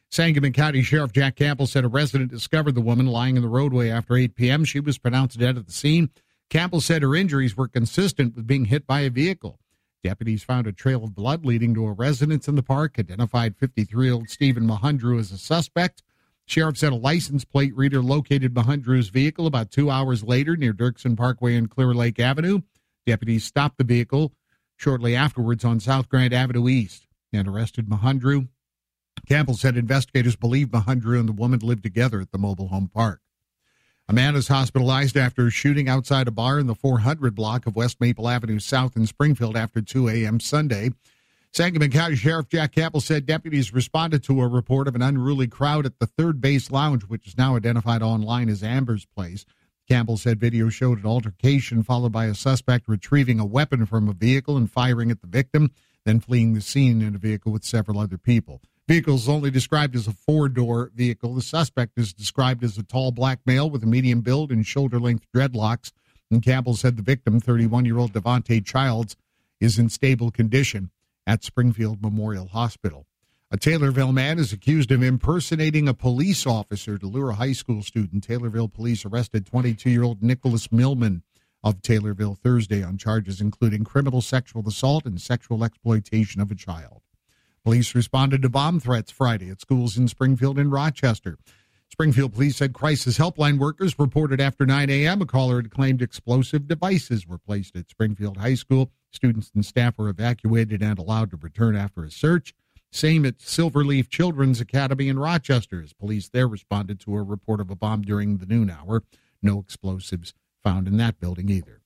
Sangamon County Sheriff Jack Campbell said a resident discovered the woman lying in the roadway after 8 p.m. She was pronounced dead at the scene. Campbell said her injuries were consistent with being hit by a vehicle. Deputies found a trail of blood leading to a residence in the park, identified 53 year old Stephen Mahundru as a suspect. Sheriff said a license plate reader located Mahundru's vehicle about two hours later near Dirksen Parkway and Clear Lake Avenue. Deputies stopped the vehicle shortly afterwards on South Grand Avenue East and arrested Mahundru. Campbell said investigators believe Mahundru and the woman lived together at the mobile home park. A man is hospitalized after shooting outside a bar in the 400 block of West Maple Avenue South in Springfield after 2 a.m. Sunday. Sangamon County Sheriff Jack Campbell said deputies responded to a report of an unruly crowd at the Third Base Lounge, which is now identified online as Amber's Place. Campbell said video showed an altercation followed by a suspect retrieving a weapon from a vehicle and firing at the victim, then fleeing the scene in a vehicle with several other people. Vehicle is only described as a four door vehicle. The suspect is described as a tall black male with a medium build and shoulder length dreadlocks. And Campbell said the victim, 31 year old Devontae Childs, is in stable condition at Springfield Memorial Hospital. A Taylorville man is accused of impersonating a police officer to lure a high school student. Taylorville police arrested 22 year old Nicholas Millman of Taylorville Thursday on charges including criminal sexual assault and sexual exploitation of a child. Police responded to bomb threats Friday at schools in Springfield and Rochester. Springfield police said crisis helpline workers reported after 9 a.m. a caller had claimed explosive devices were placed at Springfield High School. Students and staff were evacuated and allowed to return after a search. Same at Silverleaf Children's Academy in Rochester as police there responded to a report of a bomb during the noon hour. No explosives found in that building either.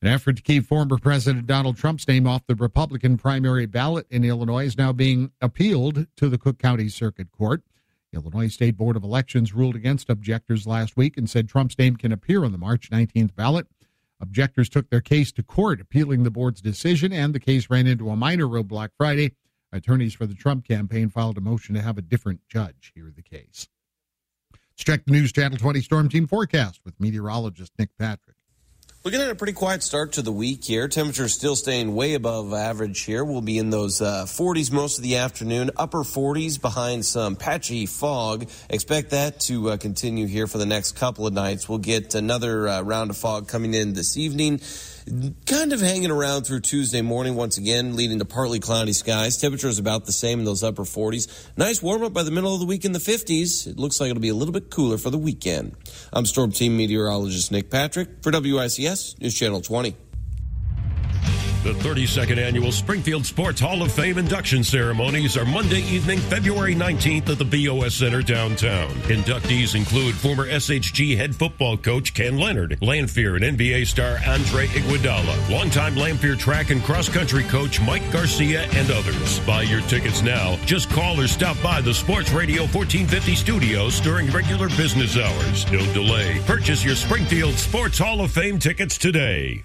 An effort to keep former President Donald Trump's name off the Republican primary ballot in Illinois is now being appealed to the Cook County Circuit Court. Illinois State Board of Elections ruled against objectors last week and said Trump's name can appear on the March 19th ballot. Objectors took their case to court, appealing the board's decision, and the case ran into a minor roadblock Friday. Attorneys for the Trump campaign filed a motion to have a different judge hear the case. Let's check the News Channel 20 Storm Team forecast with meteorologist Nick Patrick. We're looking at a pretty quiet start to the week here. Temperatures still staying way above average here. We'll be in those uh, 40s most of the afternoon, upper 40s behind some patchy fog. Expect that to uh, continue here for the next couple of nights. We'll get another uh, round of fog coming in this evening kind of hanging around through Tuesday morning once again, leading to partly cloudy skies. Temperatures about the same in those upper 40s. Nice warm up by the middle of the week in the 50s. It looks like it'll be a little bit cooler for the weekend. I'm Storm Team meteorologist Nick Patrick for WICS News Channel 20. The 32nd annual Springfield Sports Hall of Fame induction ceremonies are Monday evening, February 19th at the BOS Center downtown. Inductees include former SHG head football coach Ken Leonard, Lanphier and NBA star Andre Iguodala, longtime Lanphier track and cross country coach Mike Garcia, and others. Buy your tickets now. Just call or stop by the Sports Radio 1450 studios during regular business hours. Don't delay. Purchase your Springfield Sports Hall of Fame tickets today.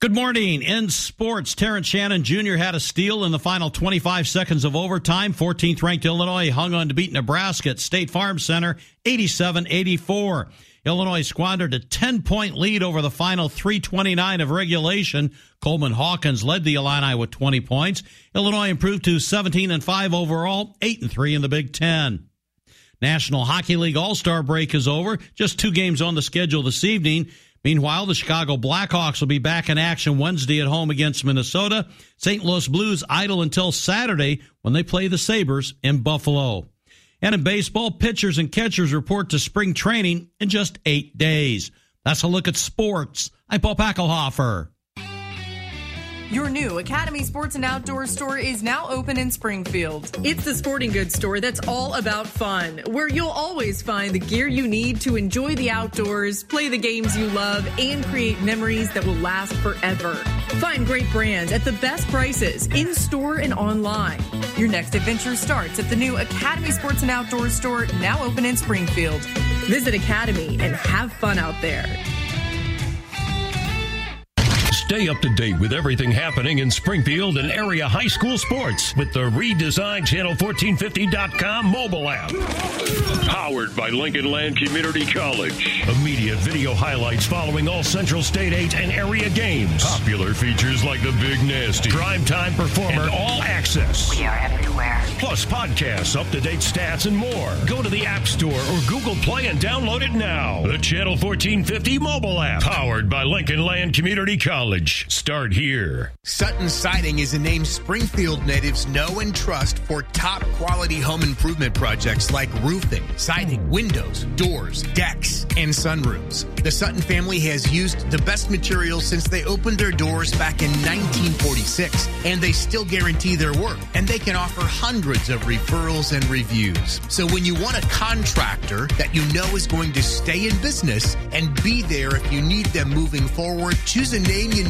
Good morning. In sports, Terrence Shannon Jr. had a steal in the final 25 seconds of overtime. 14th ranked Illinois hung on to beat Nebraska at State Farm Center 87 84. Illinois squandered a 10 point lead over the final 329 of regulation. Coleman Hawkins led the Illini with 20 points. Illinois improved to 17 and 5 overall, 8 and 3 in the Big Ten. National Hockey League All Star break is over. Just two games on the schedule this evening. Meanwhile, the Chicago Blackhawks will be back in action Wednesday at home against Minnesota. St. Louis Blues idle until Saturday when they play the Sabres in Buffalo. And in baseball, pitchers and catchers report to spring training in just eight days. That's a look at sports. I'm Paul Packelhofer. Your new Academy Sports and Outdoors store is now open in Springfield. It's the sporting goods store that's all about fun, where you'll always find the gear you need to enjoy the outdoors, play the games you love, and create memories that will last forever. Find great brands at the best prices in store and online. Your next adventure starts at the new Academy Sports and Outdoors store, now open in Springfield. Visit Academy and have fun out there. Stay up to date with everything happening in Springfield and area high school sports with the redesigned Channel1450.com mobile app. Powered by Lincoln Land Community College. Immediate video highlights following all Central State 8 and area games. Popular features like the Big Nasty, Prime Time Performer, and All Access. We are everywhere. Plus podcasts, up to date stats, and more. Go to the App Store or Google Play and download it now. The Channel 1450 mobile app. Powered by Lincoln Land Community College. Start here. Sutton Siding is a name Springfield natives know and trust for top quality home improvement projects like roofing, siding, windows, doors, decks, and sunrooms. The Sutton family has used the best materials since they opened their doors back in 1946, and they still guarantee their work. And they can offer hundreds of referrals and reviews. So when you want a contractor that you know is going to stay in business and be there if you need them moving forward, choose a name you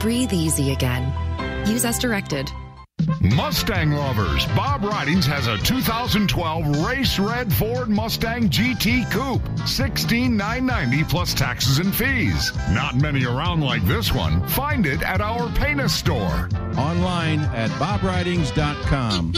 Breathe easy again. Use as directed. Mustang lovers, Bob Ridings has a 2012 race red Ford Mustang GT Coupe, 16990 plus taxes and fees. Not many around like this one. Find it at our Pana store. Online at bobridings.com.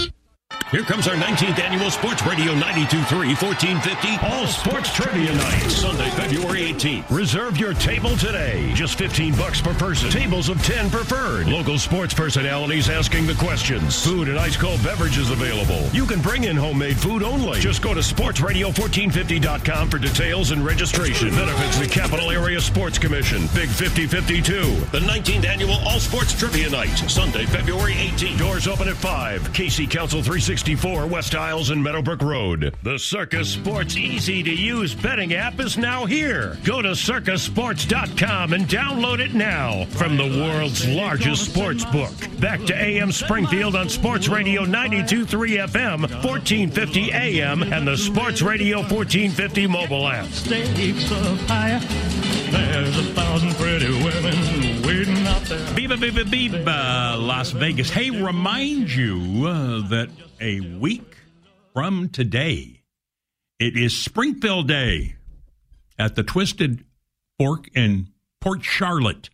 Here comes our 19th annual Sports Radio 92.3 1450 All Sports Trivia Night, Sunday, February 18th. Reserve your table today. Just 15 bucks per person. Tables of 10 preferred. Local sports personalities asking the questions. Food and ice cold beverages available. You can bring in homemade food only. Just go to sportsradio1450.com for details and registration. Benefits the Capital Area Sports Commission. Big 5052. The 19th annual All Sports Trivia Night, Sunday, February 18th. Doors open at 5. KC Council 360. 64 West Iles and Meadowbrook Road. The Circa Sports easy to use betting app is now here. Go to circasports.com and download it now from the world's largest sports book. Back to AM Springfield on Sports Radio 923 FM, 1450 AM, and the Sports Radio 1450 mobile app. Stakes up higher. There's a thousand pretty women waiting out there. Biba, biba, biba, Las Vegas. Hey, remind you uh, that a week from today, it is Springfield Day at the Twisted Fork in Port Charlotte.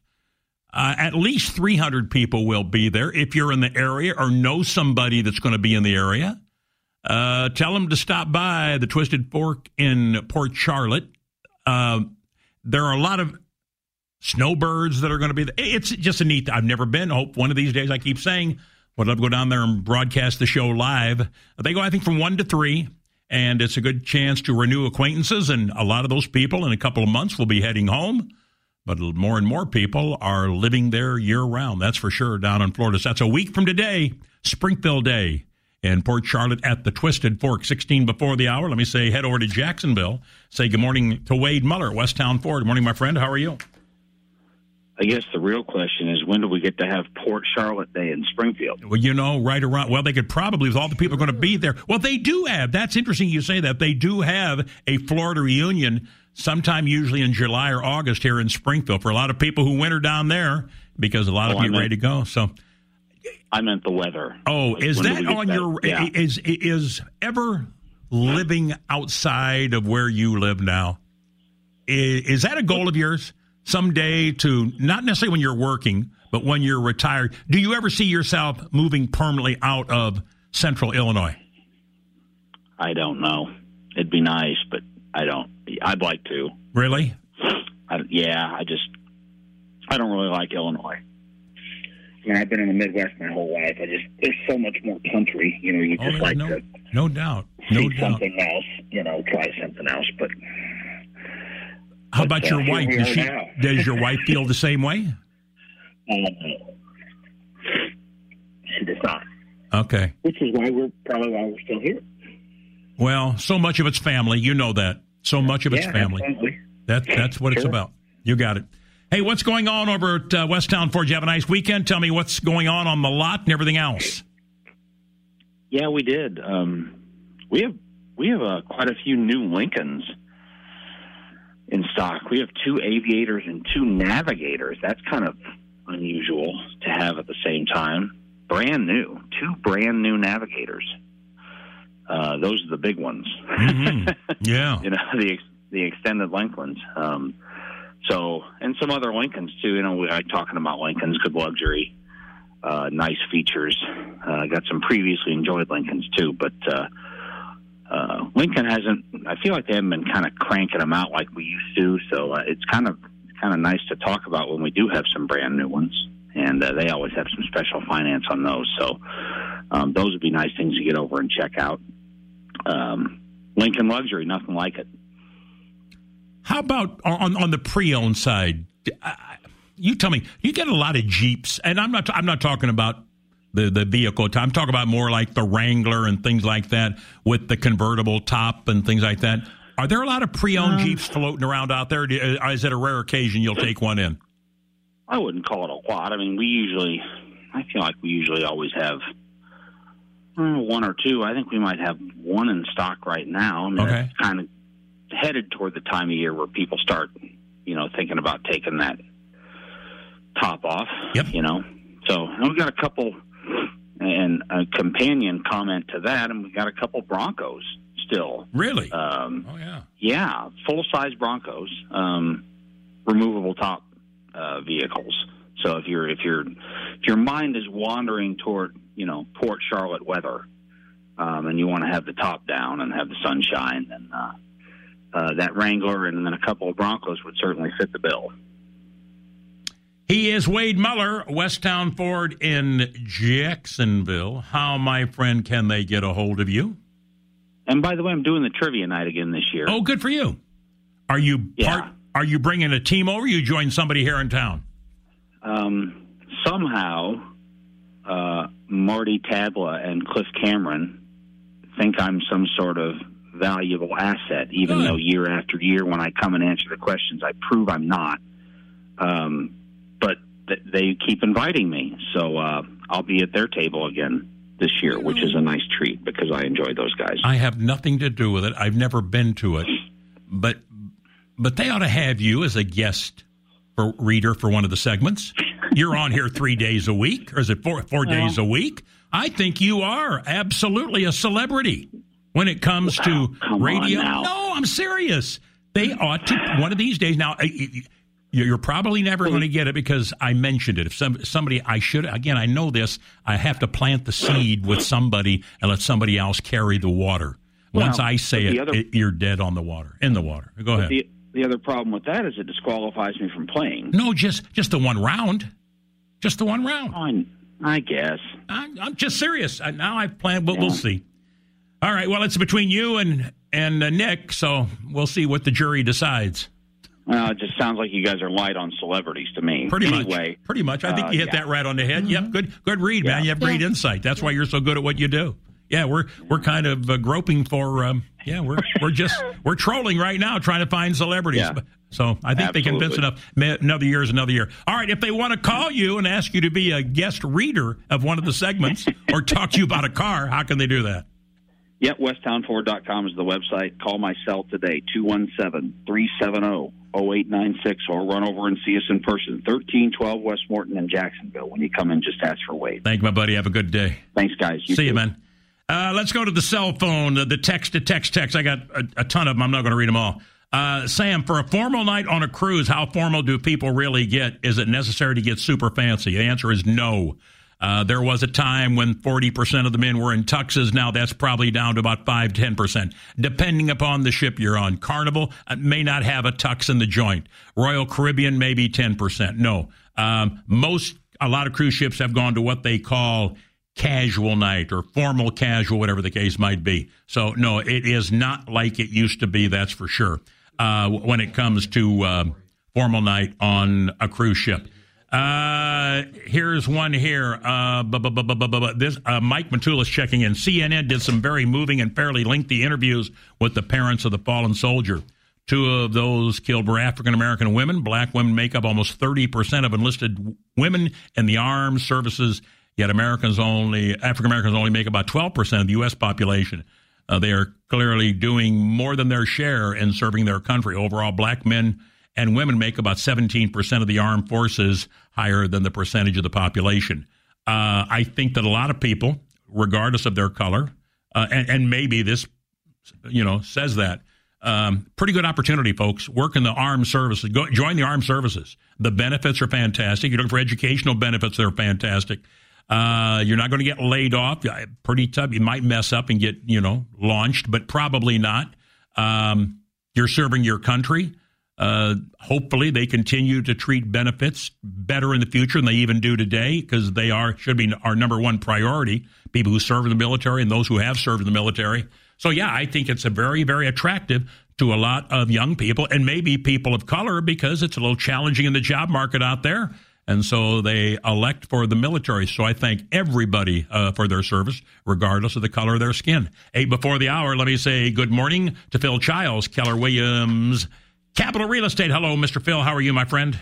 Uh, at least 300 people will be there. If you're in the area or know somebody that's going to be in the area, uh, tell them to stop by the Twisted Fork in Port Charlotte. Uh, there are a lot of snowbirds that are going to be there. It's just a neat. I've never been. Hope one of these days. I keep saying would love to go down there and broadcast the show live. They go, I think, from one to three, and it's a good chance to renew acquaintances. And a lot of those people in a couple of months will be heading home. But more and more people are living there year round. That's for sure down in Florida. So that's a week from today, Springfield Day in Port Charlotte at the Twisted Fork, 16 before the hour. Let me say, head over to Jacksonville. Say good morning to Wade Muller, Westtown Ford. Good morning, my friend. How are you? I guess the real question is when do we get to have Port Charlotte Day in Springfield? Well, you know, right around. Well, they could probably, with all the people going to be there. Well, they do have. That's interesting. You say that they do have a Florida reunion sometime, usually in July or August here in Springfield for a lot of people who winter down there because a lot Oh, of people meant- ready to go. So, I meant the weather. oh, Like, is that on your? Yeah. Is is ever living outside of where you live now? Is, is that a goal of yours someday to not necessarily when you're working, but when you're retired? Do you ever see yourself moving permanently out of Central Illinois? I don't know. It'd be nice, but I don't. I'd like to. Really? I, yeah, I just I don't really like Illinois. I mean, I've been in the Midwest my whole life. I just there's so much more country. You know, you Oh, just yeah, like no, to no doubt, no see doubt. something else. You know, try something else. But How But, about uh, your here wife? Does she? Does your wife feel the same way? she does not. Okay. Which is why we're probably why we're still here. Well, so much of it's family. You know that. So much of it's Yeah, family. absolutely. That's that's what it's about. You got it. Hey, what's going on over at uh, Westtown Ford? Did you have a nice weekend? Tell me what's going on on the lot and everything else. Yeah, we did. Um, we have we have uh, quite a few new Lincolns in stock. We have two aviators and two navigators. That's kind of unusual to have at the same time. Brand new, two brand new navigators. Uh, those are the big ones. Mhm. Yeah. you know the ex- the extended length ones. Um, so and some other Lincolns too. You know, we like talking about Lincolns, good luxury, uh, nice features. Uh, got some previously enjoyed Lincolns too, but uh, uh, Lincoln hasn't. I feel like they haven't been kind of cranking them out like we used to. So uh, it's kind of kind of nice to talk about when we do have some brand new ones, and uh, they always have some special finance on those. So um, those would be nice things to get over and check out. Um, Lincoln Luxury, nothing like it. How about on on the pre-owned side? I- You tell me. You get a lot of Jeeps, and I'm not. I'm not talking about the the vehicle. I'm talking about more like the Wrangler and things like that with the convertible top and things like that. Are there a lot of pre-owned Jeeps floating around out there? Uh, Is it a rare occasion you'll take one in? I wouldn't call it a lot. I mean, we usually, I feel like we usually always have uh, one or two. I think we might have one in stock right now. I mean, Okay. it's kind of headed toward the time of year where people start, you know, thinking about taking that top off. Yep. You know, so and we've got a couple, and a companion comment to that, and we got a couple Broncos still. Really? Um, oh yeah. Yeah, full size Broncos, um, removable top uh, vehicles. So if you're if your if your mind is wandering toward you know Port Charlotte weather, um, and you want to have the top down and have the sunshine, then uh, uh, that Wrangler and then a couple of Broncos would certainly fit the bill. He is Wade Muller, Westtown Ford in Jacksonville. How, my friend, can they get a hold of you? And by the way, I'm doing the trivia night again this year. Oh, good for you. Are you Yeah. part? Are you bringing a team over? You join somebody here in town? Um, somehow, uh, Marty Tadla and Cliff Cameron think I'm some sort of valuable asset, even though year after year, when I come and answer the questions, I prove I'm not. Um, they keep inviting me, so uh, I'll be at their table again this year, which is a nice treat because I enjoy those guys. I have nothing to do with it. I've never been to it, but but they ought to have you as a guest for reader for one of the segments. You're on here three days a week, or is it four four days a week? I think you are absolutely a celebrity when it comes to come radio. No, I'm serious. They ought to one of these days. Now, I- I- you're probably never going to get it because I mentioned it. If some somebody I should again, I know this. I have to plant the seed with somebody and let somebody else carry the water. Once Well, I say it, other- it, you're dead on the water. In the water. Go ahead. The, the other problem with that is it disqualifies me from playing. no, just just the one round. Just the one round. I, I guess. I, I'm just serious. I, now I've planned, but we'll see. All right. Well, it's between you and and uh, Nick, so we'll see what the jury decides. Well, it just sounds like you guys are light on celebrities to me. Pretty anyway, much. Pretty much. I think uh, you hit yeah. that right on the head. Yep. Good. Good read, man. You have great insight. That's why you're so good at what you do. Yeah, we're we're kind of uh, groping for. Um, yeah, we're we're just we're trolling right now, trying to find celebrities. Yeah. So I think they convince Absolutely. enough. Another year is another year. All right, if they want to call you and ask you to be a guest reader of one of the segments or talk to you about a car, how can they do that? Yep, westtownford.com is the website. Call my cell today, 217-370-0896, or run over and see us in person, 1312 West Morton in Jacksonville. When you come in, just ask for Wade. Thank you, my buddy. Have a good day. Thanks, guys. See you, man. Uh, let's go to the cell phone, the, the text to text text. I got a, a ton of them. I'm not going to read them all. Uh, Sam, for a formal night on a cruise, how formal do people really get? Is it necessary to get super fancy? The answer is no. Uh, there was a time when 40% of the men were in tuxes. Now that's probably down to about 5 10%, depending upon the ship you're on. Carnival uh, may not have a tux in the joint. Royal Caribbean, maybe 10%. No. Um, most, a lot of cruise ships have gone to what they call casual night or formal casual, whatever the case might be. So, no, it is not like it used to be, that's for sure, uh, when it comes to uh, formal night on a cruise ship. Uh, here's one here. Uh, this uh, Mike Matulis checking in. CNN did some very moving and fairly lengthy interviews with the parents of the fallen soldier. Two of those killed were African American women. Black women make up almost 30% of enlisted women in the armed services, yet Americans only, African Americans only make about 12% of the U.S. population. Uh, they are clearly doing more than their share in serving their country. Overall, black men and women make about 17% of the armed forces, higher than the percentage of the population. Uh, I think that a lot of people, regardless of their color, uh, and, and maybe this, you know, says that, um, pretty good opportunity, folks. Work in the armed services. Go, join the armed services. The benefits are fantastic. You're looking for educational benefits they're fantastic. Uh, you're not going to get laid off. Pretty tough. You might mess up and get, you know, launched, but probably not. Um, you're serving your country. Uh, hopefully, they continue to treat benefits better in the future than they even do today, because they are should be our number one priority. People who serve in the military and those who have served in the military. So, yeah, I think it's a very, very attractive to a lot of young people and maybe people of color because it's a little challenging in the job market out there. And so they elect for the military. So I thank everybody uh, for their service, regardless of the color of their skin. Eight before the hour, let me say good morning to Phil Childs, Keller Williams, Capital Real Estate. Hello, Mr. Phil. How are you, my friend?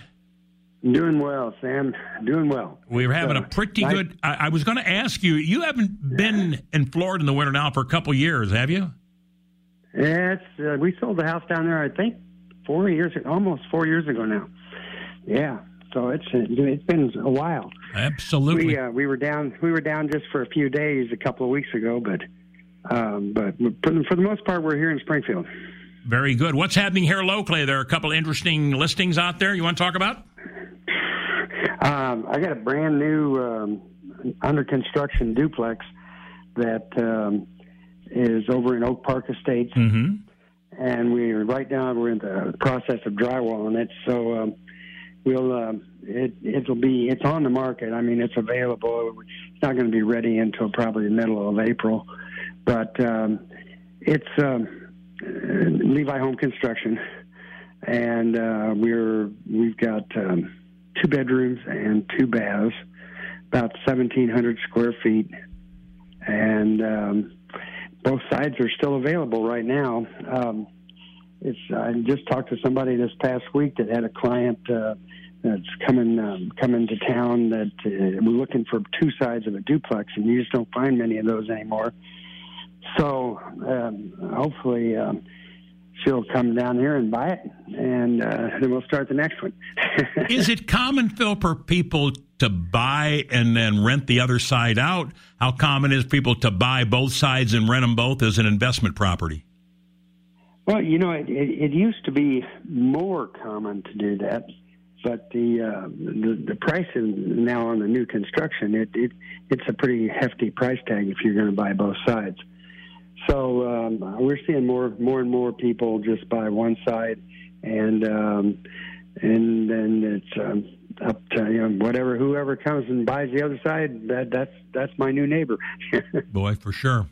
Doing well, Sam. Doing well. We're having a Uh, pretty nice- good. I, I was going to ask you. You haven't been in Florida in the winter now for a couple years, have you? Yes, uh, we sold the house down there. I think four years, almost four years ago now. Yeah, so it's it's been a while. Absolutely. We uh, we were down we were down just for a few days a couple of weeks ago, but um, but for the most part, we're here in Springfield. Very good. What's happening here locally? There are a couple interesting listings out there. You want to talk about? Um, I got a brand new um, under construction duplex that um, is over in Oak Park Estates, Mm-hmm. and we're right now we're in the process of drywalling it. So um, we'll um, it it'll be it's on the market. I mean, it's available. It's not going to be ready until probably the middle of April, but um, it's um, uh, Levi Home Construction, and uh, we're we've got um, two bedrooms and two baths, about seventeen hundred square feet, and um, both sides are still available right now. Um, it's I just talked to somebody this past week that had a client uh, that's coming um, coming to town that uh, we're looking for two sides of a duplex, and you just don't find many of those anymore. So um, hopefully um, she'll come down here and buy it, and uh, then we'll start the next one. Is it common, Phil, for people to buy and then rent the other side out? How common is people to buy both sides and rent them both as an investment property? Well, you know, it, it, it used to be more common to do that, but the uh, the, the price now on the new construction, it, it it's a pretty hefty price tag if you're going to buy both sides. So um, we're seeing more more and more people just buy one side, and um, and then it's um, up to you know whatever whoever comes and buys the other side. That that's that's my new neighbor. Boy, for sure.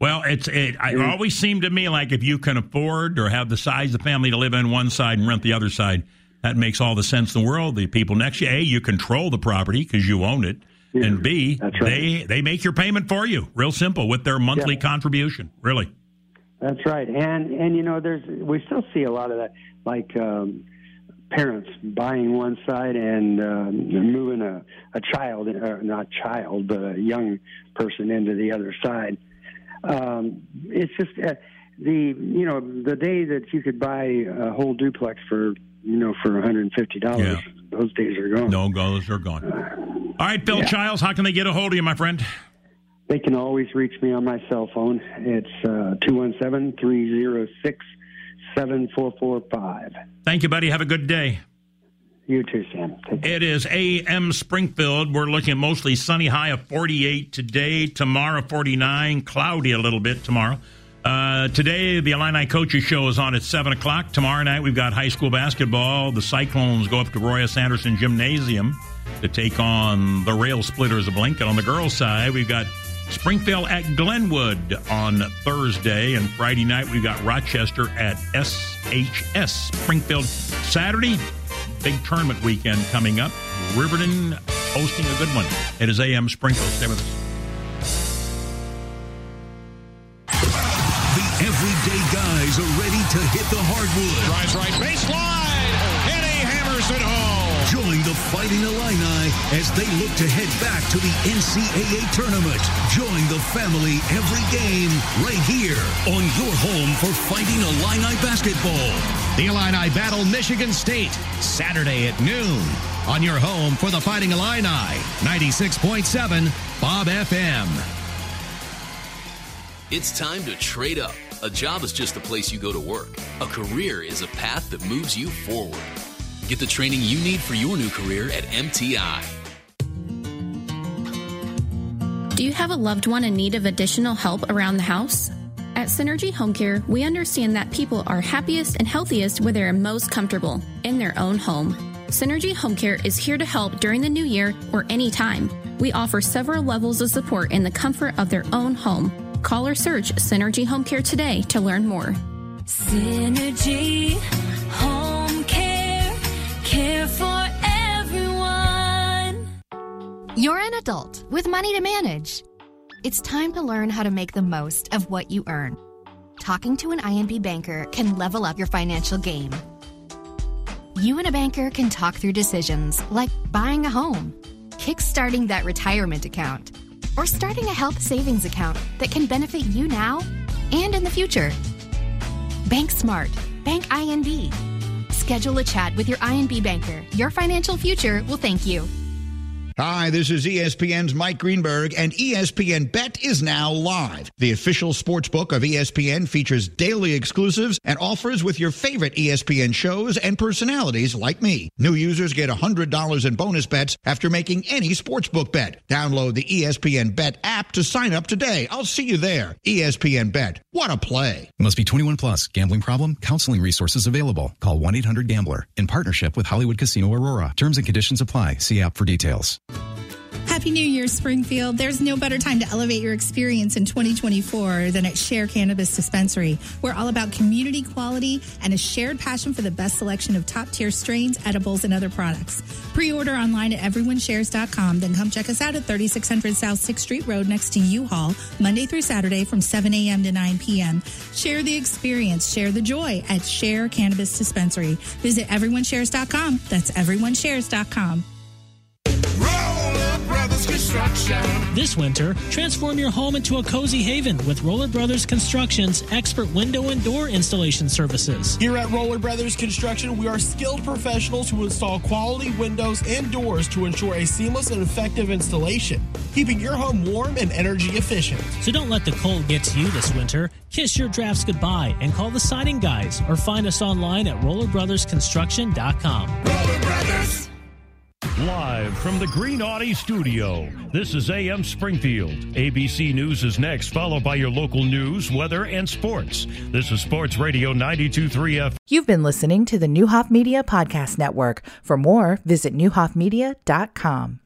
Well, it's it, it always seemed to me like if you can afford or have the size of the family to live in one side and rent the other side, that makes all the sense in the world. The people next to you, A, you control the property because you own it. And B, they they make your payment for you. Real simple with their monthly contribution. Really. That's right, and and you know, there's we still see a lot of that, like um, parents buying one side and um, moving a a child, or not child, but a young person into the other side. Um, it's just uh, the you know the day that you could buy a whole duplex for you know for 150 dollars. Those days are gone. No, those are gone. All right, Phil Yeah. Childs, how can they get a hold of you, my friend? They can always reach me on my cell phone. It's uh, 217 306 7445. Thank you, buddy. Have a good day. You too, Sam. It is AM Springfield. We're looking at mostly sunny high of 48 today. Tomorrow, 49. Cloudy a little bit tomorrow. Uh, today, the Illini Coaches Show is on at 7 o'clock. Tomorrow night, we've got high school basketball. The Cyclones go up to Roy S. Anderson Gymnasium to take on the Rail Splitters of Lincoln. On the girls' side, we've got Springfield at Glenwood on Thursday. And Friday night, we've got Rochester at SHS. Springfield Saturday, big tournament weekend coming up. Riverton hosting a good one. It is AM Springfield. Stay with us. Guys are ready to hit the hardwood. Drives right baseline, and he hammers it home. Join the Fighting Illini as they look to head back to the NCAA tournament. Join the family every game right here on your home for Fighting Illini basketball. The Illini battle Michigan State Saturday at noon on your home for the Fighting Illini 96.7 Bob FM. It's time to trade up. A job is just a place you go to work. A career is a path that moves you forward. Get the training you need for your new career at MTI. Do you have a loved one in need of additional help around the house? At Synergy Home Care, we understand that people are happiest and healthiest where they are most comfortable in their own home. Synergy Home Care is here to help during the new year or any time. We offer several levels of support in the comfort of their own home. Call or search Synergy Home Care today to learn more. Synergy Home Care, care for everyone. You're an adult with money to manage. It's time to learn how to make the most of what you earn. Talking to an INB banker can level up your financial game. You and a banker can talk through decisions like buying a home, kickstarting that retirement account, or starting a health savings account that can benefit you now and in the future. Bank Smart. Bank INB. Schedule a chat with your INB banker. Your financial future will thank you. Hi, this is ESPN's Mike Greenberg, and ESPN Bet is now live. The official sports book of ESPN features daily exclusives and offers with your favorite ESPN shows and personalities like me. New users get $100 in bonus bets after making any sportsbook bet. Download the ESPN Bet app to sign up today. I'll see you there. ESPN Bet. What a play. Must be 21 plus. Gambling problem? Counseling resources available. Call 1 800 Gambler in partnership with Hollywood Casino Aurora. Terms and conditions apply. See app for details. Happy New Year, Springfield. There's no better time to elevate your experience in 2024 than at Share Cannabis Dispensary. We're all about community quality and a shared passion for the best selection of top tier strains, edibles, and other products. Pre order online at everyoneshares.com, then come check us out at 3600 South 6th Street Road next to U-Haul, Monday through Saturday from 7 a.m. to 9 p.m. Share the experience, share the joy at Share Cannabis Dispensary. Visit everyoneshares.com. That's everyoneshares.com. Brothers Construction. This winter, transform your home into a cozy haven with Roller Brothers Construction's expert window and door installation services. Here at Roller Brothers Construction, we are skilled professionals who install quality windows and doors to ensure a seamless and effective installation, keeping your home warm and energy efficient. So don't let the cold get to you this winter. Kiss your drafts goodbye and call the siding guys or find us online at rollerbrothersconstruction.com. Roller Brothers. Live from the Green Audi studio, this is AM Springfield. ABC News is next, followed by your local news, weather, and sports. This is Sports Radio 923 F. You've been listening to the Neuhoff Media Podcast Network. For more, visit neuhoffmedia.com.